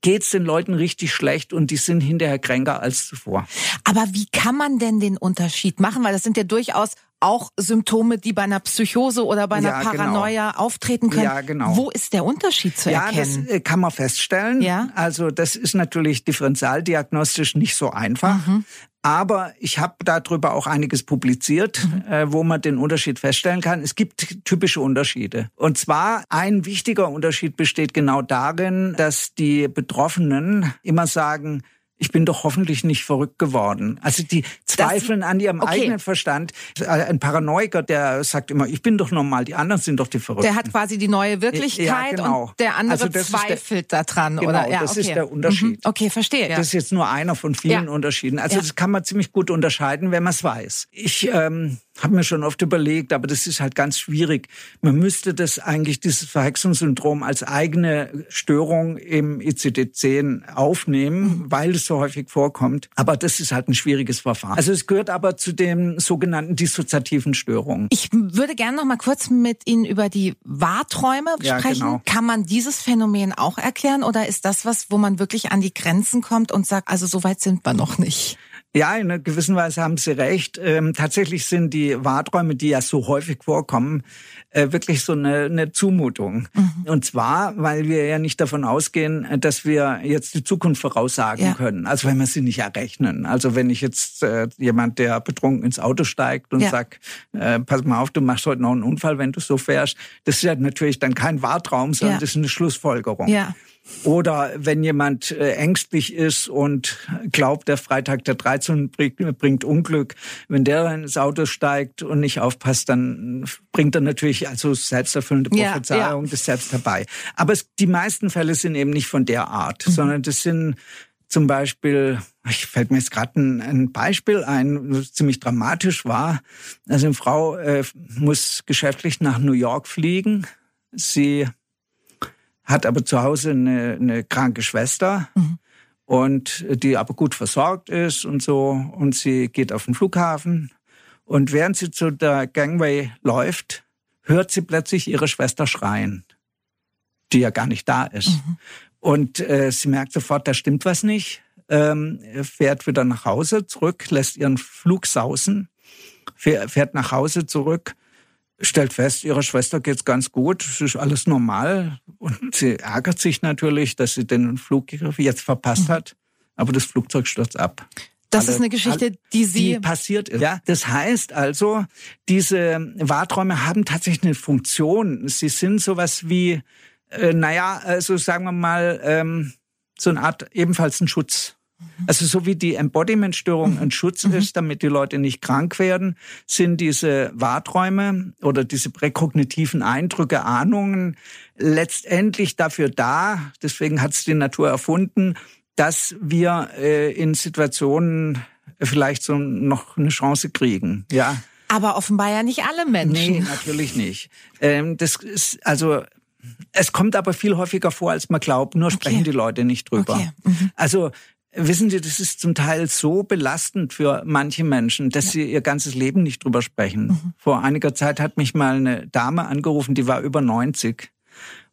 geht's den Leuten richtig schlecht und die sind hinterher kränker als zuvor. Aber wie kann man denn den Unterschied machen? Weil das sind ja durchaus auch Symptome, die bei einer Psychose oder bei einer ja, genau. Paranoia genau. auftreten können. Ja, genau. Wo ist der Unterschied zu erkennen? Ja, das äh, kann man feststellen. Ja. Also das ist natürlich differentialdiagnostisch nicht so einfach. Mhm. Aber ich habe darüber auch einiges publiziert, mhm. äh, wo man den Unterschied feststellen kann. Es gibt typische Unterschiede. Und zwar ein wichtiger Unterschied besteht genau darin, dass die Betroffenen immer sagen, ich bin doch hoffentlich nicht verrückt geworden. Also die zweifeln das, an ihrem okay. eigenen Verstand. Ein Paranoiker, der sagt immer, ich bin doch normal, die anderen sind doch die Verrückten. Der hat quasi die neue Wirklichkeit ja, genau. und der andere also zweifelt daran. Genau, oder? Ja, das okay. ist der Unterschied. Mhm. Okay, verstehe. Das ist jetzt nur einer von vielen ja. Unterschieden. Also das kann man ziemlich gut unterscheiden, wenn man es weiß. Ich ähm, habe mir schon oft überlegt, aber das ist halt ganz schwierig. Man müsste das eigentlich, dieses Verwechslungssyndrom als eigene Störung im ICD-10 aufnehmen, mhm. weil es so häufig vorkommt. Aber das ist halt ein schwieriges Verfahren. Also es gehört aber zu den sogenannten dissoziativen Störungen. Ich würde gerne noch mal kurz mit Ihnen über die Wahrträume ja, sprechen. Genau. Kann man dieses Phänomen auch erklären oder ist das was, wo man wirklich an die Grenzen kommt und sagt, also so weit sind wir noch nicht? Ja, in einer gewissen Weise haben Sie recht. Ähm, tatsächlich sind die Wahrträume, die ja so häufig vorkommen, äh, wirklich so eine, eine Zumutung. Mhm. Und zwar, weil wir ja nicht davon ausgehen, dass wir jetzt die Zukunft voraussagen ja. können. Also wenn wir sie nicht errechnen. Also wenn ich jetzt äh, jemand, der betrunken ins Auto steigt und ja. sagt, äh, pass mal auf, du machst heute noch einen Unfall, wenn du so fährst, das ist ja natürlich dann kein Wahrtraum, sondern ja. das ist eine Schlussfolgerung. Ja. Oder wenn jemand äh, ängstlich ist und glaubt, der Freitag der 13 bringt, bringt Unglück, wenn der ins Auto steigt und nicht aufpasst, dann bringt er natürlich also selbsterfüllende Prophezeiung ja, ja. das selbst herbei. Aber es, die meisten Fälle sind eben nicht von der Art, mhm. sondern das sind zum Beispiel, ich fällt mir jetzt gerade ein, ein, Beispiel ein, das ziemlich dramatisch war. Also eine Frau äh, muss geschäftlich nach New York fliegen. Sie hat aber zu Hause eine, eine kranke Schwester. Mhm. Und die aber gut versorgt ist und so. Und sie geht auf den Flughafen. Und während sie zu der Gangway läuft, hört sie plötzlich ihre Schwester schreien, die ja gar nicht da ist. Mhm. Und äh, sie merkt sofort, da stimmt was nicht, ähm, fährt wieder nach Hause zurück, lässt ihren Flug sausen, fährt nach Hause zurück stellt fest, ihrer Schwester geht's ganz gut, es ist alles normal und sie ärgert sich natürlich, dass sie den Flug jetzt verpasst mhm. hat, aber das Flugzeug stürzt ab. Das alle, ist eine Geschichte, die Sie die passiert ist. Ja, das heißt also, diese Wahrträume haben tatsächlich eine Funktion. Sie sind sowas wie, äh, naja, also sagen wir mal, ähm, so eine Art ebenfalls ein Schutz. Also so wie die Embodiment-Störung ein Schutz mhm. ist, damit die Leute nicht krank werden, sind diese Wahrträume oder diese präkognitiven Eindrücke, Ahnungen letztendlich dafür da, deswegen hat es die Natur erfunden, dass wir äh, in Situationen vielleicht so noch eine Chance kriegen. Ja. Aber offenbar ja nicht alle Menschen. Nee, natürlich nicht. Ähm, das ist also es kommt aber viel häufiger vor, als man glaubt. Nur sprechen okay. die Leute nicht drüber. Okay. Mhm. Also Wissen Sie, das ist zum Teil so belastend für manche Menschen, dass ja. sie ihr ganzes Leben nicht drüber sprechen. Mhm. Vor einiger Zeit hat mich mal eine Dame angerufen, die war über 90.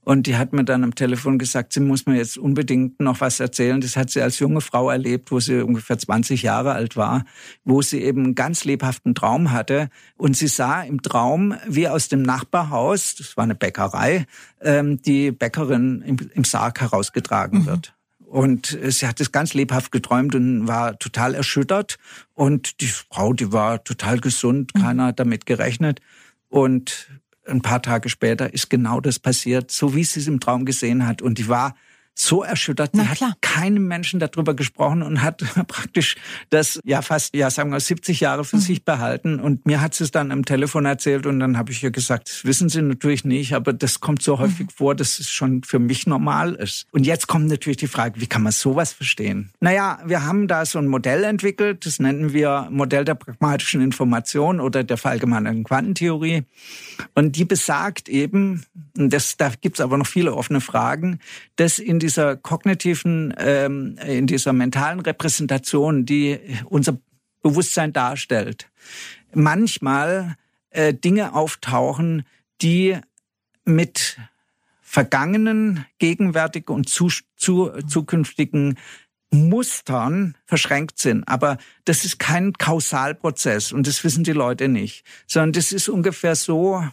Und die hat mir dann am Telefon gesagt, sie muss mir jetzt unbedingt noch was erzählen. Das hat sie als junge Frau erlebt, wo sie ungefähr 20 Jahre alt war, wo sie eben einen ganz lebhaften Traum hatte. Und sie sah im Traum, wie aus dem Nachbarhaus, das war eine Bäckerei, ähm, die Bäckerin im, Sarg herausgetragen mhm. wird. Und sie hat es ganz lebhaft geträumt und war total erschüttert. Und die Frau, die war total gesund, mhm. keiner hat damit gerechnet. Und ein paar Tage später ist genau das passiert, so wie sie es im Traum gesehen hat. Und die war so erschüttert. Sie hat keinem Menschen darüber gesprochen und hat praktisch das ja fast, ja sagen wir 70 Jahre für mhm. sich behalten. Und mir hat sie es dann am Telefon erzählt und dann habe ich ihr gesagt, das wissen Sie natürlich nicht, aber das kommt so häufig mhm. vor, dass es schon für mich normal ist. Und jetzt kommt natürlich die Frage, wie kann man sowas verstehen? Naja, wir haben da so ein Modell entwickelt, das nennen wir Modell der pragmatischen Information oder der verallgemeinerten Quantentheorie. Und die besagt eben, das, da gibt's aber noch viele offene Fragen, dass in dieser kognitiven, ähm, in dieser mentalen Repräsentation, die unser Bewusstsein darstellt, manchmal äh, Dinge auftauchen, die mit vergangenen, gegenwärtigen und zu, zu, zukünftigen Mustern verschränkt sind. Aber das ist kein Kausalprozess und das wissen die Leute nicht, sondern das ist ungefähr so,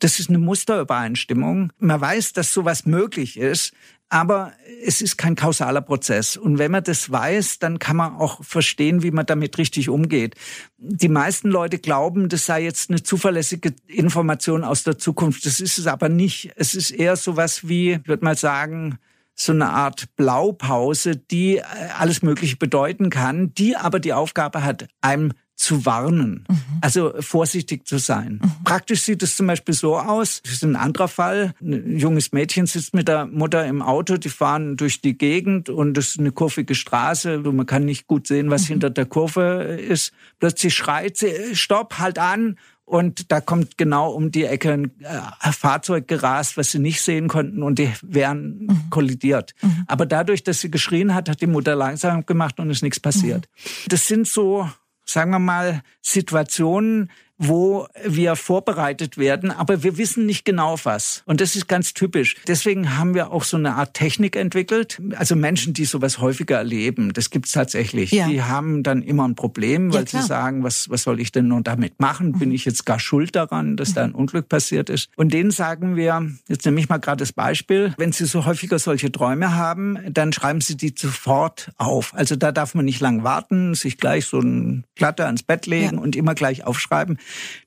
das ist eine Musterübereinstimmung. Man weiß, dass sowas möglich ist, aber es ist kein kausaler Prozess. Und wenn man das weiß, dann kann man auch verstehen, wie man damit richtig umgeht. Die meisten Leute glauben, das sei jetzt eine zuverlässige Information aus der Zukunft. Das ist es aber nicht. Es ist eher sowas wie, ich würde mal sagen, so eine Art Blaupause, die äh, alles Mögliche bedeuten kann, die aber die Aufgabe hat, einem zu warnen, mhm. also vorsichtig zu sein. Mhm. Praktisch sieht es zum Beispiel so aus, das ist ein anderer Fall, ein junges Mädchen sitzt mit der Mutter im Auto, die fahren durch die Gegend und es ist eine kurvige Straße, man kann nicht gut sehen, was mhm. hinter der Kurve ist. Plötzlich schreit sie, stopp, halt an und da kommt genau um die Ecke ein äh, Fahrzeug gerast, was sie nicht sehen konnten und die wären mhm. kollidiert. Mhm. Aber dadurch, dass sie geschrien hat, hat die Mutter langsam gemacht und ist nichts passiert. Mhm. Das sind so, sagen wir mal, Situationen, wo wir vorbereitet werden, aber wir wissen nicht genau was. Und das ist ganz typisch. Deswegen haben wir auch so eine Art Technik entwickelt. Also Menschen, die sowas häufiger erleben, das gibt's tatsächlich. Ja. Die haben dann immer ein Problem, weil ja, sie sagen, was, was soll ich denn nun damit machen? Bin mhm. ich jetzt gar schuld daran, dass mhm. da ein Unglück passiert ist? Und denen sagen wir, jetzt nehme ich mal gerade das Beispiel, wenn sie so häufiger solche Träume haben, dann schreiben sie die sofort auf. Also da darf man nicht lang warten, sich gleich so ein Platte ans Bett legen ja. und immer gleich aufschreiben.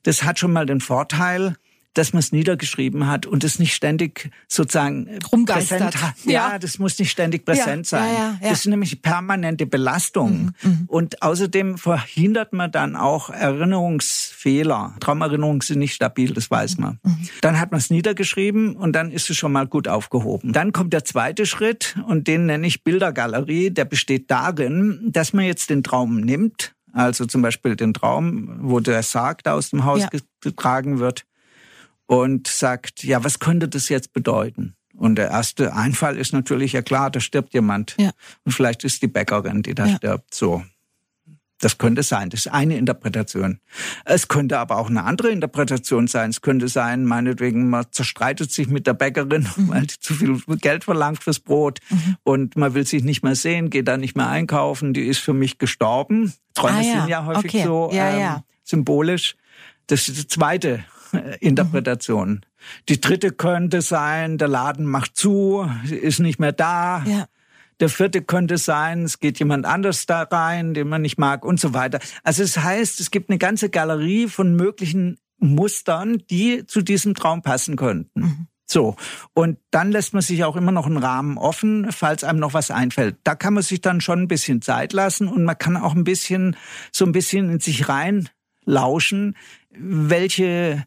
Das hat schon mal den Vorteil, dass man es niedergeschrieben hat und es nicht ständig sozusagen Rumgeistert. präsent hat. Ja. ja, das muss nicht ständig präsent ja, sein. Ja, das ist nämlich permanente Belastung. Mhm, mhm. Und außerdem verhindert man dann auch Erinnerungsfehler. Traumerinnerungen sind nicht stabil, das weiß man. Mhm. Dann hat man es niedergeschrieben und dann ist es schon mal gut aufgehoben. Dann kommt der zweite Schritt und den nenne ich Bildergalerie. Der besteht darin, dass man jetzt den Traum nimmt, also zum Beispiel den Traum, wo der Sarg da aus dem Haus ja. getragen wird und sagt, ja, was könnte das jetzt bedeuten? Und der erste Einfall ist natürlich, ja klar, da stirbt jemand. Ja. Und vielleicht ist die Bäckerin, die da ja. stirbt. So. Das könnte sein. Das ist eine Interpretation. Es könnte aber auch eine andere Interpretation sein. Es könnte sein, meinetwegen, man zerstreitet sich mit der Bäckerin, mhm. weil die zu viel Geld verlangt fürs Brot mhm. und man will sich nicht mehr sehen, geht da nicht mehr einkaufen. Die ist für mich gestorben. Träume ah, ja. sind ja häufig okay. so ja, ähm, ja. symbolisch. Das ist die zweite äh, Interpretation. Mhm. Die dritte könnte sein, der Laden macht zu, ist nicht mehr da. Ja. Der vierte könnte sein, es geht jemand anders da rein, den man nicht mag und so weiter. Also es heißt, es gibt eine ganze Galerie von möglichen Mustern, die zu diesem Traum passen könnten. Mhm. So. Und dann lässt man sich auch immer noch einen Rahmen offen, falls einem noch was einfällt. Da kann man sich dann schon ein bisschen Zeit lassen und man kann auch ein bisschen, so ein bisschen in sich rein lauschen, welche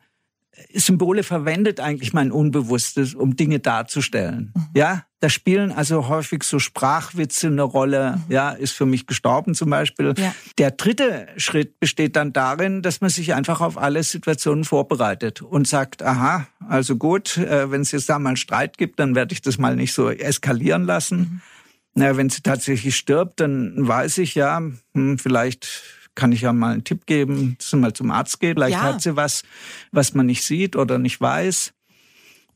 Symbole verwendet eigentlich mein Unbewusstes, um Dinge darzustellen. Mhm. Ja, da spielen also häufig so Sprachwitze eine Rolle. Mhm. Ja, ist für mich gestorben zum Beispiel. Ja. Der dritte Schritt besteht dann darin, dass man sich einfach auf alle Situationen vorbereitet und sagt, aha, also gut, äh, wenn es jetzt da mal Streit gibt, dann werde ich das mal nicht so eskalieren lassen. Mhm. Na, wenn sie tatsächlich stirbt, dann weiß ich ja, hm, vielleicht kann ich ja mal einen Tipp geben, dass sie mal zum Arzt geht. Vielleicht ja. hat sie was, was man nicht sieht oder nicht weiß.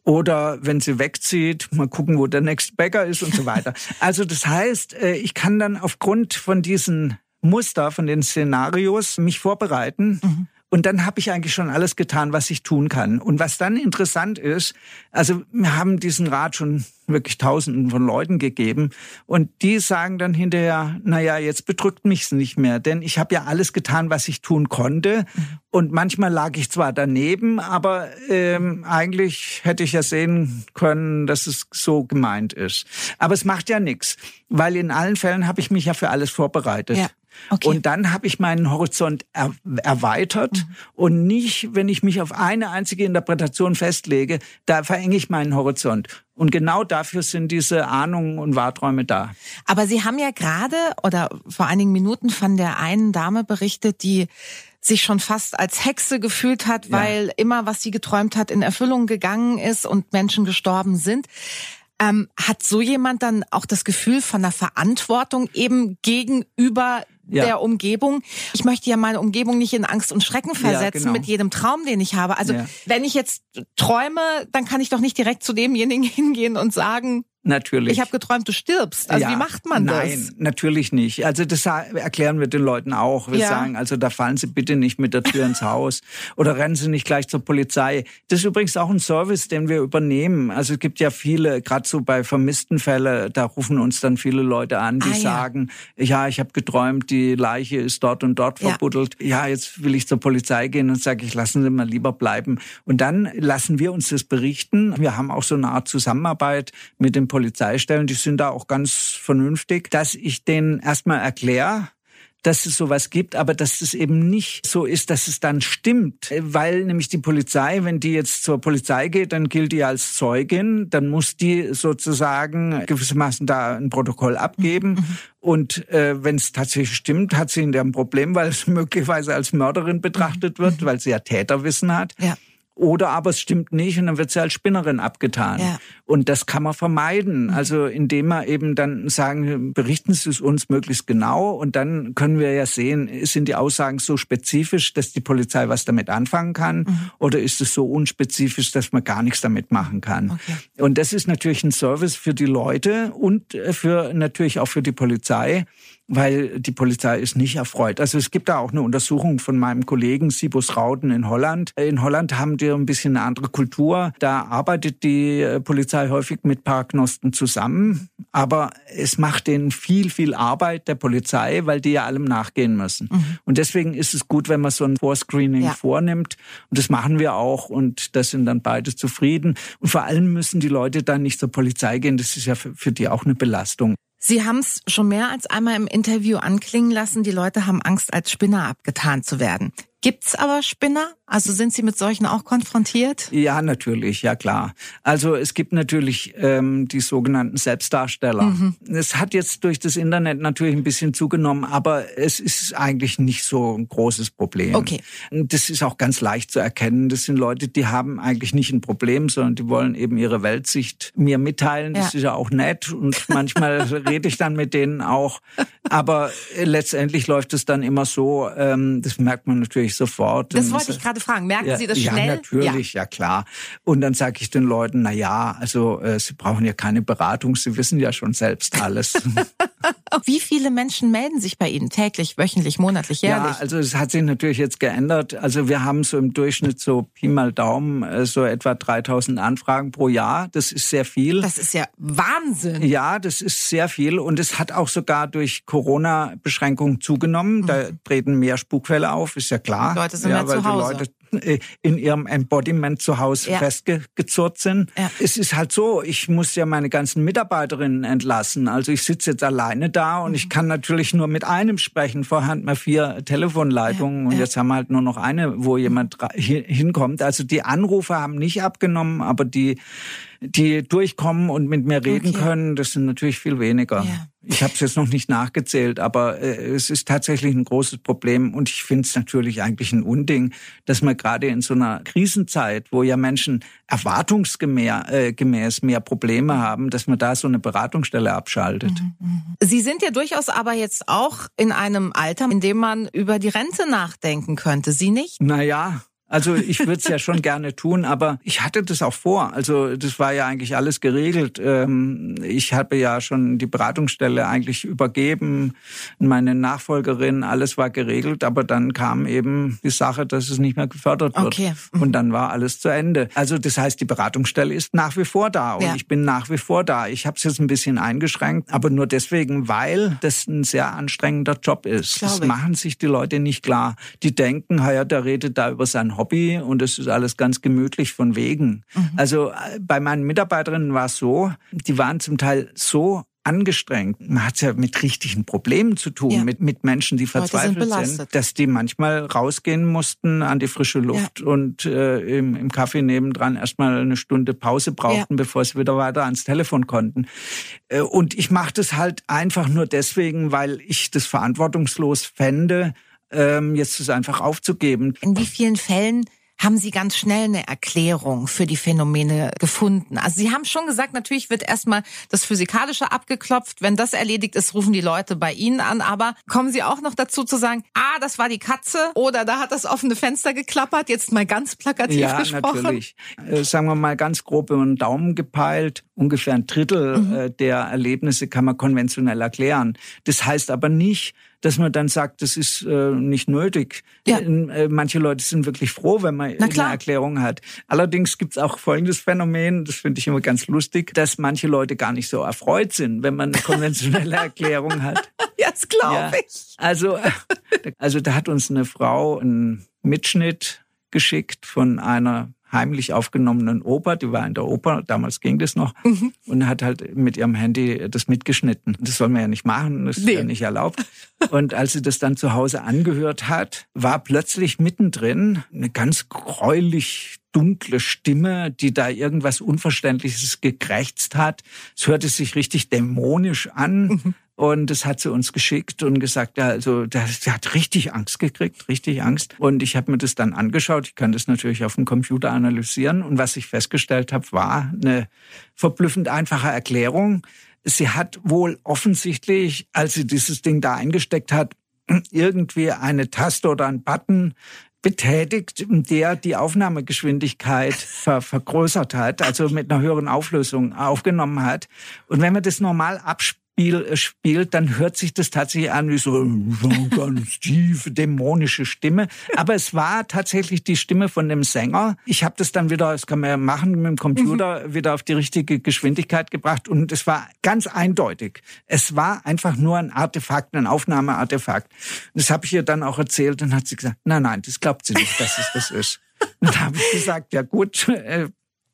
Oder wenn sie wegzieht, mal gucken, wo der nächste Bäcker ist und so weiter. Also das heißt, äh, ich kann dann aufgrund von diesen Muster, von den Szenarios mich vorbereiten. Mhm und dann habe ich eigentlich schon alles getan, was ich tun kann. Und was dann interessant ist, also wir haben diesen Rat schon wirklich Tausenden von Leuten gegeben und die sagen dann hinterher, na ja, jetzt bedrückt mich's nicht mehr, denn ich habe ja alles getan, was ich tun konnte mhm. und manchmal lag ich zwar daneben, aber ähm, eigentlich hätte ich ja sehen können, dass es so gemeint ist. Aber es macht ja nichts, weil in allen Fällen habe ich mich ja für alles vorbereitet. Ja. Okay. Und dann habe ich meinen Horizont er erweitert mhm. und nicht, wenn ich mich auf eine einzige Interpretation festlege, da verenge ich meinen Horizont. Und genau dafür sind diese Ahnungen und Wahrträume da. Aber Sie haben ja gerade oder vor einigen Minuten von der einen Dame berichtet, die sich schon fast als Hexe gefühlt hat, weil ja. immer, was sie geträumt hat, in Erfüllung gegangen ist und Menschen gestorben sind. Ähm, hat so jemand dann auch das Gefühl von der Verantwortung eben gegenüber ja. der Umgebung. Ich möchte ja meine Umgebung nicht in Angst und Schrecken versetzen ja, genau. mit jedem Traum, den ich habe. Also ja. wenn ich jetzt träume, dann kann ich doch nicht direkt zu demjenigen hingehen und sagen, Natürlich. Ich habe geträumt, du stirbst. Also ja, wie macht man das? Nein, natürlich nicht. Also das erklären wir den Leuten auch. Wir ja. sagen, also da fallen Sie bitte nicht mit der Tür ins Haus oder rennen Sie nicht gleich zur Polizei. Das ist übrigens auch ein Service, den wir übernehmen. Also es gibt ja viele, gerade so bei vermissten Fällen, da rufen uns dann viele Leute an, die ah, ja. sagen, ja, ich habe geträumt, die Leiche ist dort und dort verbuddelt. Ja, jetzt will ich zur Polizei gehen und sage ich, lassen Sie mal lieber bleiben. Und dann lassen wir uns das berichten. Wir haben auch so eine Art Zusammenarbeit mit dem Polizeistellen, die sind da auch ganz vernünftig, dass ich denen erstmal erkläre, dass es sowas gibt, aber dass es eben nicht so ist, dass es dann stimmt. Weil nämlich die Polizei, wenn die jetzt zur Polizei geht, dann gilt die als Zeugin, dann muss die sozusagen gewissermaßen da ein Protokoll abgeben. Mhm. Und äh, wenn es tatsächlich stimmt, hat sie ein Problem, weil es möglicherweise als Mörderin betrachtet wird, mhm. weil sie ja Täterwissen hat. Ja. Oder aber es stimmt nicht und dann wird sie als Spinnerin abgetan. Ja. Und das kann man vermeiden. Mhm. Also indem wir eben dann sagen, berichten Sie es uns möglichst genau und dann können wir ja sehen, sind die Aussagen so spezifisch, dass die Polizei was damit anfangen kann mhm. oder ist es so unspezifisch, dass man gar nichts damit machen kann. Okay. Und das ist natürlich ein Service für die Leute und für natürlich auch für die Polizei weil die Polizei ist nicht erfreut. Also es gibt da auch eine Untersuchung von meinem Kollegen Sibus Rauden in Holland. In Holland haben die ein bisschen eine andere Kultur. Da arbeitet die äh, Polizei häufig mit Paragnosten zusammen, aber es macht denen viel, viel Arbeit der Polizei, weil die ja allem nachgehen müssen. Mhm. Und deswegen ist es gut, wenn man so ein Vorscreening ja. vornimmt. Und das machen wir auch und da sind dann beide zufrieden. Und vor allem müssen die Leute dann nicht zur Polizei gehen. Das ist ja für die auch eine Belastung. Sie haben es schon mehr als einmal im Interview anklingen lassen, die Leute haben Angst, als Spinner abgetan zu werden. Gibt's aber Spinner? Also sind Sie mit solchen auch konfrontiert? Ja, natürlich, ja klar. Also es gibt natürlich ähm, die sogenannten Selbstdarsteller. Mhm. Es hat jetzt durch das Internet natürlich ein bisschen zugenommen, aber es ist eigentlich nicht so ein großes Problem. Okay. Das ist auch ganz leicht zu erkennen. Das sind Leute, die haben eigentlich nicht ein Problem, sondern die wollen eben ihre Weltsicht mir mitteilen. Das ja. ist ja auch nett und manchmal rede ich dann mit denen auch. Aber letztendlich läuft es dann immer so, ähm, das merkt man natürlich ich sofort. Das wollte ich gerade fragen. Merken ja, Sie das schnell? Ja, natürlich, ja, ja klar. Und dann sage ich den Leuten, na ja, also äh, Sie brauchen ja keine Beratung, Sie wissen ja schon selbst alles. Wie viele Menschen melden sich bei Ihnen täglich, wöchentlich, monatlich, jährlich? Ja, also es hat sich natürlich jetzt geändert. Also wir haben so im Durchschnitt so Pi mal Daumen äh, so etwa 3000 Anfragen pro Jahr. Das ist sehr viel. Das ist ja Wahnsinn. Ja, das ist sehr viel und es hat auch sogar durch Corona-Beschränkungen zugenommen. Da mhm. treten mehr Spukfälle auf, ist ja klar. Die Leute sind ja, mehr zu Hause. Äh, in ihrem Embodiment zu Hause ja. festgezurrt sind. Ja. Es ist halt so, ich muss ja meine ganzen Mitarbeiterinnen entlassen. Also ich sitze jetzt alleine da und mhm. ich kann natürlich nur mit einem sprechen. Vorher hatten wir vier Telefonleitungen ja. und jetzt haben wir halt nur noch eine, wo jemand hinkommt. Also die Anrufe haben nicht abgenommen, aber die die durchkommen und mit mir reden okay. können, das sind natürlich viel weniger. Ja. Ich habe es jetzt noch nicht nachgezählt, aber äh, es ist tatsächlich ein großes Problem und ich finde es natürlich eigentlich ein Unding, dass man gerade in so einer Krisenzeit, wo ja Menschen erwartungsgemäß äh, mehr Probleme haben, dass man da so eine Beratungsstelle abschaltet. Mhm, mhm. Sie sind ja durchaus aber jetzt auch in einem Alter, in dem man über die Rente nachdenken könnte. Sie nicht? Naja, also ich würde es ja schon gerne tun, aber ich hatte das auch vor. Also das war ja eigentlich alles geregelt. Ähm, ich habe ja schon die Beratungsstelle eigentlich übergeben, meine Nachfolgerin, alles war geregelt, aber dann kam eben die Sache, dass es nicht mehr gefördert wird. Okay. Mhm. Und dann war alles zu Ende. Also das heißt, die Beratungsstelle ist nach wie vor da und ja. ich bin nach wie vor da. Ich habe es jetzt ein bisschen eingeschränkt, aber nur deswegen, weil das ein sehr anstrengender Job ist. Das machen sich die Leute nicht klar. Die denken, ja, der redet da über sein Hobby und es ist alles ganz gemütlich von wegen. Mhm. Also äh, bei meinen Mitarbeiterinnen war es so, die waren zum Teil so angestrengt. Man hat es ja mit richtigen Problemen zu tun, ja. mit, mit Menschen, die verzweifelt sind, sind, dass die manchmal rausgehen mussten an die frische Luft ja. und äh, im, im Café nebendran erstmal eine Stunde Pause brauchten, ja. bevor sie wieder weiter ans Telefon konnten. Äh, und ich mache das halt einfach nur deswegen, weil ich das verantwortungslos fände, ähm, jetzt es einfach aufzugeben. In wie vielen Fällen haben Sie ganz schnell eine Erklärung für die Phänomene gefunden? Also Sie haben schon gesagt, natürlich wird erstmal das Physikalische abgeklopft. Wenn das erledigt ist, rufen die Leute bei Ihnen an. Aber kommen Sie auch noch dazu zu sagen, ah, das war die Katze oder da hat das offene Fenster geklappert, jetzt mal ganz plakativ ja, gesprochen? natürlich. Äh, sagen wir mal ganz grob über den Daumen gepeilt. Ungefähr ein Drittel mhm. äh, der Erlebnisse kann man konventionell erklären. Das heißt aber nicht, dass man dann sagt, das ist äh, nicht nötig. Ja. Äh, manche Leute sind wirklich froh, wenn man eine Erklärung hat. Allerdings gibt es auch folgendes Phänomen, das finde ich immer ganz lustig, dass manche Leute gar nicht so erfreut sind, wenn man eine konventionelle Erklärung hat. Ja, das glaube ich. Also, also da hat uns eine Frau einen Mitschnitt geschickt von einer heimlich aufgenommenen Oper, die war in der Oper, damals ging das noch, mhm. und hat halt mit ihrem Handy das mitgeschnitten. Das soll man ja nicht machen, das ist nee. ja nicht erlaubt. Und als sie das dann zu Hause angehört hat, war plötzlich mittendrin eine ganz gräulich dunkle Stimme, die da irgendwas Unverständliches gekrächzt hat. Es hörte sich richtig dämonisch an. Mhm. Und das hat sie uns geschickt und gesagt, also sie hat richtig Angst gekriegt, richtig Angst. Und ich habe mir das dann angeschaut. Ich kann das natürlich auf dem Computer analysieren. Und was ich festgestellt habe, war eine verblüffend einfache Erklärung. Sie hat wohl offensichtlich, als sie dieses Ding da eingesteckt hat, irgendwie eine Taste oder einen Button betätigt, der die Aufnahmegeschwindigkeit ver vergrößert hat, also mit einer höheren Auflösung aufgenommen hat. Und wenn man das normal abspielt, Spiel äh, spielt, dann hört sich das tatsächlich an wie so eine ganz tiefe, dämonische Stimme. Aber es war tatsächlich die Stimme von dem Sänger. Ich habe das dann wieder, das kann man ja machen, mit dem Computer mhm. wieder auf die richtige Geschwindigkeit gebracht und es war ganz eindeutig. Es war einfach nur ein Artefakt, ein Aufnahmeartefakt. Das habe ich ihr dann auch erzählt und hat sie gesagt, nein, nein, das glaubt sie nicht, dass es das ist. Und da habe ich gesagt, ja gut, äh,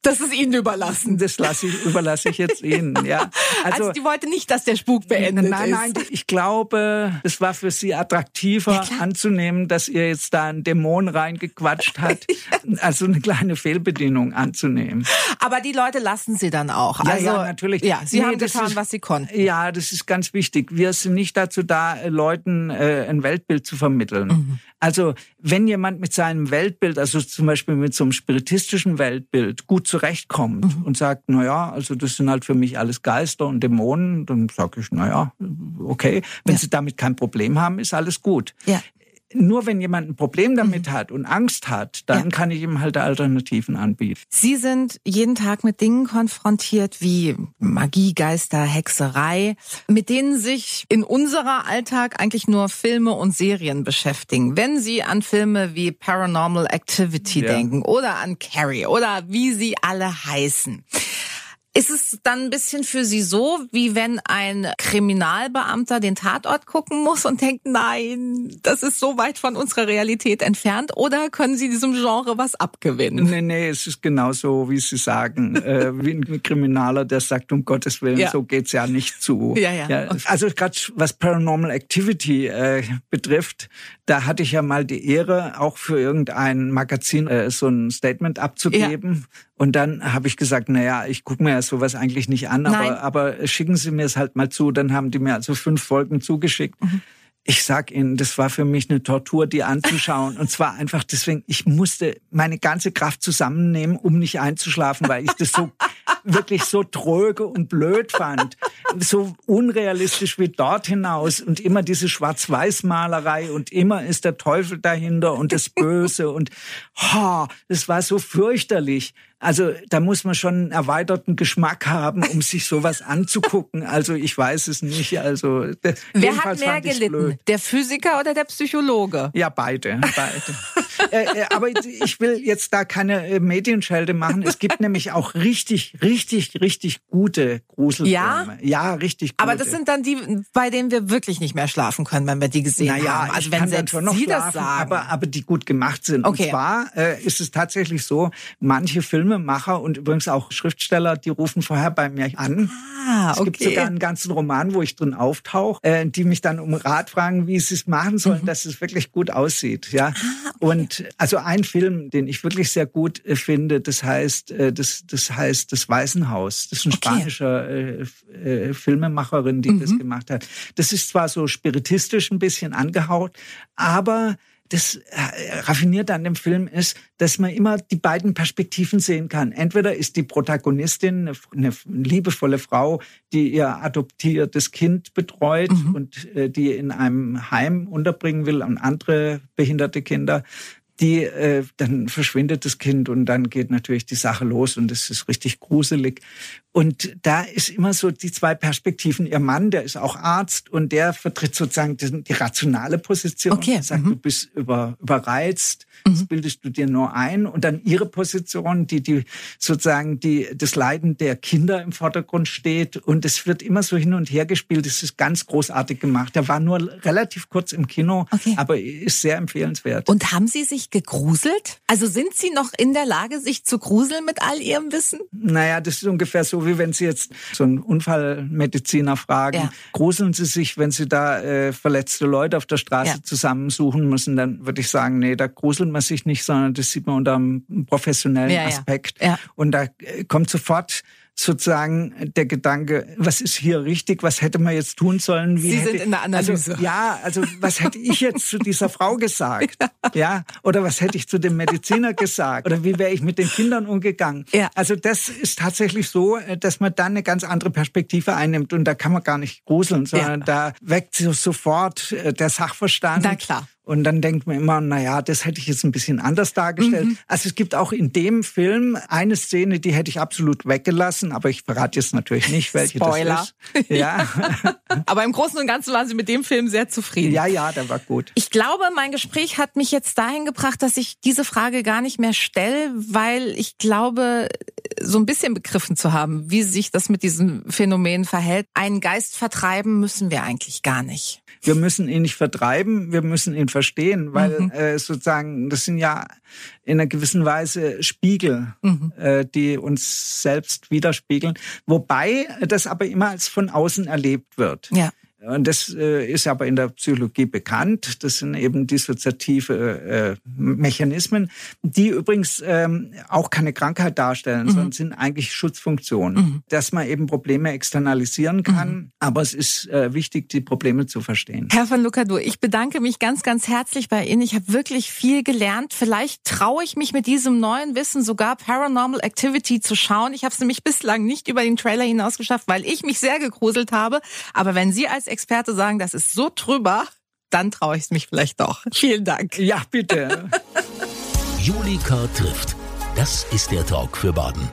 das ist Ihnen überlassen. Das lasse ich, überlasse ich jetzt Ihnen, ja. Also, also die wollte nicht, dass der Spuk beendet nein, ist. Nein, nein, ich glaube, es war für Sie attraktiver ja, anzunehmen, dass ihr jetzt da einen Dämon reingequatscht hat, also eine kleine Fehlbedienung anzunehmen. Aber die Leute lassen Sie dann auch. Ja, also, ja, natürlich. Ja, Sie nee, haben getan, ist, was Sie konnten. Ja, das ist ganz wichtig. Wir sind nicht dazu da, Leuten äh, ein Weltbild zu vermitteln. Mhm. Also wenn jemand mit seinem Weltbild, also zum Beispiel mit so einem spiritistischen Weltbild, gut zurechtkommt mhm. und sagt, na ja, also das sind halt für mich alles Geister und Dämonen, dann sage ich, na ja, okay. Wenn ja. Sie damit kein Problem haben, ist alles gut. Ja nur wenn jemand ein Problem damit mhm. hat und Angst hat, dann ja. kann ich ihm halt Alternativen anbieten. Sie sind jeden Tag mit Dingen konfrontiert wie Magie, Geister, Hexerei, mit denen sich in unserer Alltag eigentlich nur Filme und Serien beschäftigen. Wenn Sie an Filme wie Paranormal Activity ja. denken oder an Carrie oder wie sie alle heißen. Ist es dann ein bisschen für Sie so, wie wenn ein Kriminalbeamter den Tatort gucken muss und denkt, nein, das ist so weit von unserer Realität entfernt? Oder können Sie diesem Genre was abgewinnen? Nee, nee, es ist genauso, wie Sie sagen, äh, wie ein Kriminaler, der sagt, um Gottes Willen, ja. so geht's ja nicht zu. Ja, ja. ja also gerade was Paranormal Activity äh, betrifft, da hatte ich ja mal die Ehre, auch für irgendein Magazin äh, so ein Statement abzugeben. Ja. Und dann habe ich gesagt, na ja, ich gucke mir ja sowas eigentlich nicht an, aber, aber schicken Sie mir es halt mal zu. Dann haben die mir also fünf Folgen zugeschickt. Mhm. Ich sag Ihnen, das war für mich eine Tortur, die anzuschauen. Und zwar einfach deswegen, ich musste meine ganze Kraft zusammennehmen, um nicht einzuschlafen, weil ich das so wirklich so tröge und blöd fand. So unrealistisch wie dort hinaus und immer diese Schwarz-Weiß-Malerei und immer ist der Teufel dahinter und das Böse und ha, das war so fürchterlich. Also da muss man schon einen erweiterten Geschmack haben, um sich sowas anzugucken. Also ich weiß es nicht. Also wer hat mehr gelitten, blöd. der Physiker oder der Psychologe? Ja, beide, beide. äh, äh, aber ich will jetzt da keine äh, Medienschelte machen. Es gibt nämlich auch richtig, richtig, richtig gute Gruselfilme. Ja, ja, richtig. Gute. Aber das sind dann die, bei denen wir wirklich nicht mehr schlafen können, wenn wir die gesehen naja, haben. Also wenn selbst schon noch Sie schlafen, das sagen, aber aber die gut gemacht sind. Okay. Und zwar äh, ist es tatsächlich so, manche Filme Filmemacher und übrigens auch Schriftsteller, die rufen vorher bei mir an. Ah, okay. Es gibt sogar einen ganzen Roman, wo ich drin auftauche, äh, die mich dann um Rat fragen, wie sie es machen sollen, mhm. dass es wirklich gut aussieht. Ja. Ah, okay. Und also ein Film, den ich wirklich sehr gut äh, finde, das heißt, äh, das, das heißt das Waisenhaus. Das ist ein okay. spanischer äh, äh, Filmemacherin, die mhm. das gemacht hat. Das ist zwar so spiritistisch ein bisschen angehaut, aber das äh, raffiniert an dem Film ist, dass man immer die beiden Perspektiven sehen kann. Entweder ist die Protagonistin eine, liebevolle Frau, die ihr adoptiertes Kind betreut mhm. und äh, die in einem Heim unterbringen will und andere behinderte Kinder die äh, dann verschwindet das Kind und dann geht natürlich die Sache los und es ist richtig gruselig. Und da ist immer so die zwei Perspektiven. Ihr Mann, der ist auch Arzt und der vertritt sozusagen die, die rationale Position. Okay. Sagt, mhm. du bist über, überreizt, das Mhm. bildest du dir nur ein. Und dann ihre Position, die, die sozusagen die, das Leiden der Kinder im Vordergrund steht. Und es wird immer so hin und her gespielt. Es ist ganz großartig gemacht. Der war nur relativ kurz im Kino, Okay. aber ist sehr empfehlenswert. Und haben Sie sich gegruselt? Also sind Sie noch in der Lage, sich zu gruseln mit all Ihrem Wissen? Naja, das ist ungefähr so, wie wenn Sie jetzt so einen Unfallmediziner fragen. Ja. Gruseln Sie sich, wenn Sie da äh, verletzte Leute auf der Straße Ja. zusammensuchen müssen, dann würde ich sagen, nee, da gruselt man sich nicht, sondern das sieht man unter einem professionellen Ja, ja. Aspekt. Ja. Und da äh, kommt sofort sozusagen der Gedanke, was ist hier richtig, was hätte man jetzt tun sollen? Wie Sie hätte, sind in der Analyse. Also, ja, also was hätte ich jetzt zu dieser Frau gesagt? Ja, oder was hätte ich zu dem Mediziner gesagt? Oder wie wäre ich mit den Kindern umgegangen? Ja. Also das ist tatsächlich so, äh, dass man dann eine ganz andere Perspektive einnimmt und da kann man gar nicht gruseln, sondern da weckt so sofort äh, der Sachverstand. Na klar. Und dann denkt man immer, na ja, das hätte ich jetzt ein bisschen anders dargestellt. Mhm. Also es gibt auch in dem Film eine Szene, die hätte ich absolut weggelassen, aber ich verrate jetzt natürlich nicht, welche Spoiler. das ist. Ja, Aber im Großen und Ganzen waren Sie mit dem Film sehr zufrieden. ja, ja, der war gut. Ich glaube, mein Gespräch hat mich jetzt dahin gebracht, dass ich diese Frage gar nicht mehr stelle, weil ich glaube, so ein bisschen begriffen zu haben, wie sich das mit diesem Phänomen verhält. Einen Geist vertreiben müssen wir eigentlich gar nicht. Wir müssen ihn nicht vertreiben, wir müssen ihn verstehen, weil Mhm. äh, sozusagen das sind ja in einer gewissen Weise Spiegel, Mhm. äh, die uns selbst widerspiegeln, wobei das aber immer als von außen erlebt wird. Ja. Und das äh, ist aber in der Psychologie bekannt. Das sind eben dissoziative äh, Mechanismen, die übrigens ähm, auch keine Krankheit darstellen, sondern sind eigentlich Schutzfunktionen, dass man eben Probleme externalisieren kann. Aber es ist äh, wichtig, die Probleme zu verstehen. Herr von Lucadou, ich bedanke mich ganz, ganz herzlich bei Ihnen. Ich habe wirklich viel gelernt. Vielleicht traue ich mich mit diesem neuen Wissen sogar Paranormal Activity zu schauen. Ich habe es nämlich bislang nicht über den Trailer hinaus geschafft, weil ich mich sehr gegruselt habe. Aber wenn Sie als Experte sagen, das ist so drüber, dann traue ich es mich vielleicht doch. Vielen Dank. Ja, bitte. Julika trifft. Das ist der Talk für Baden.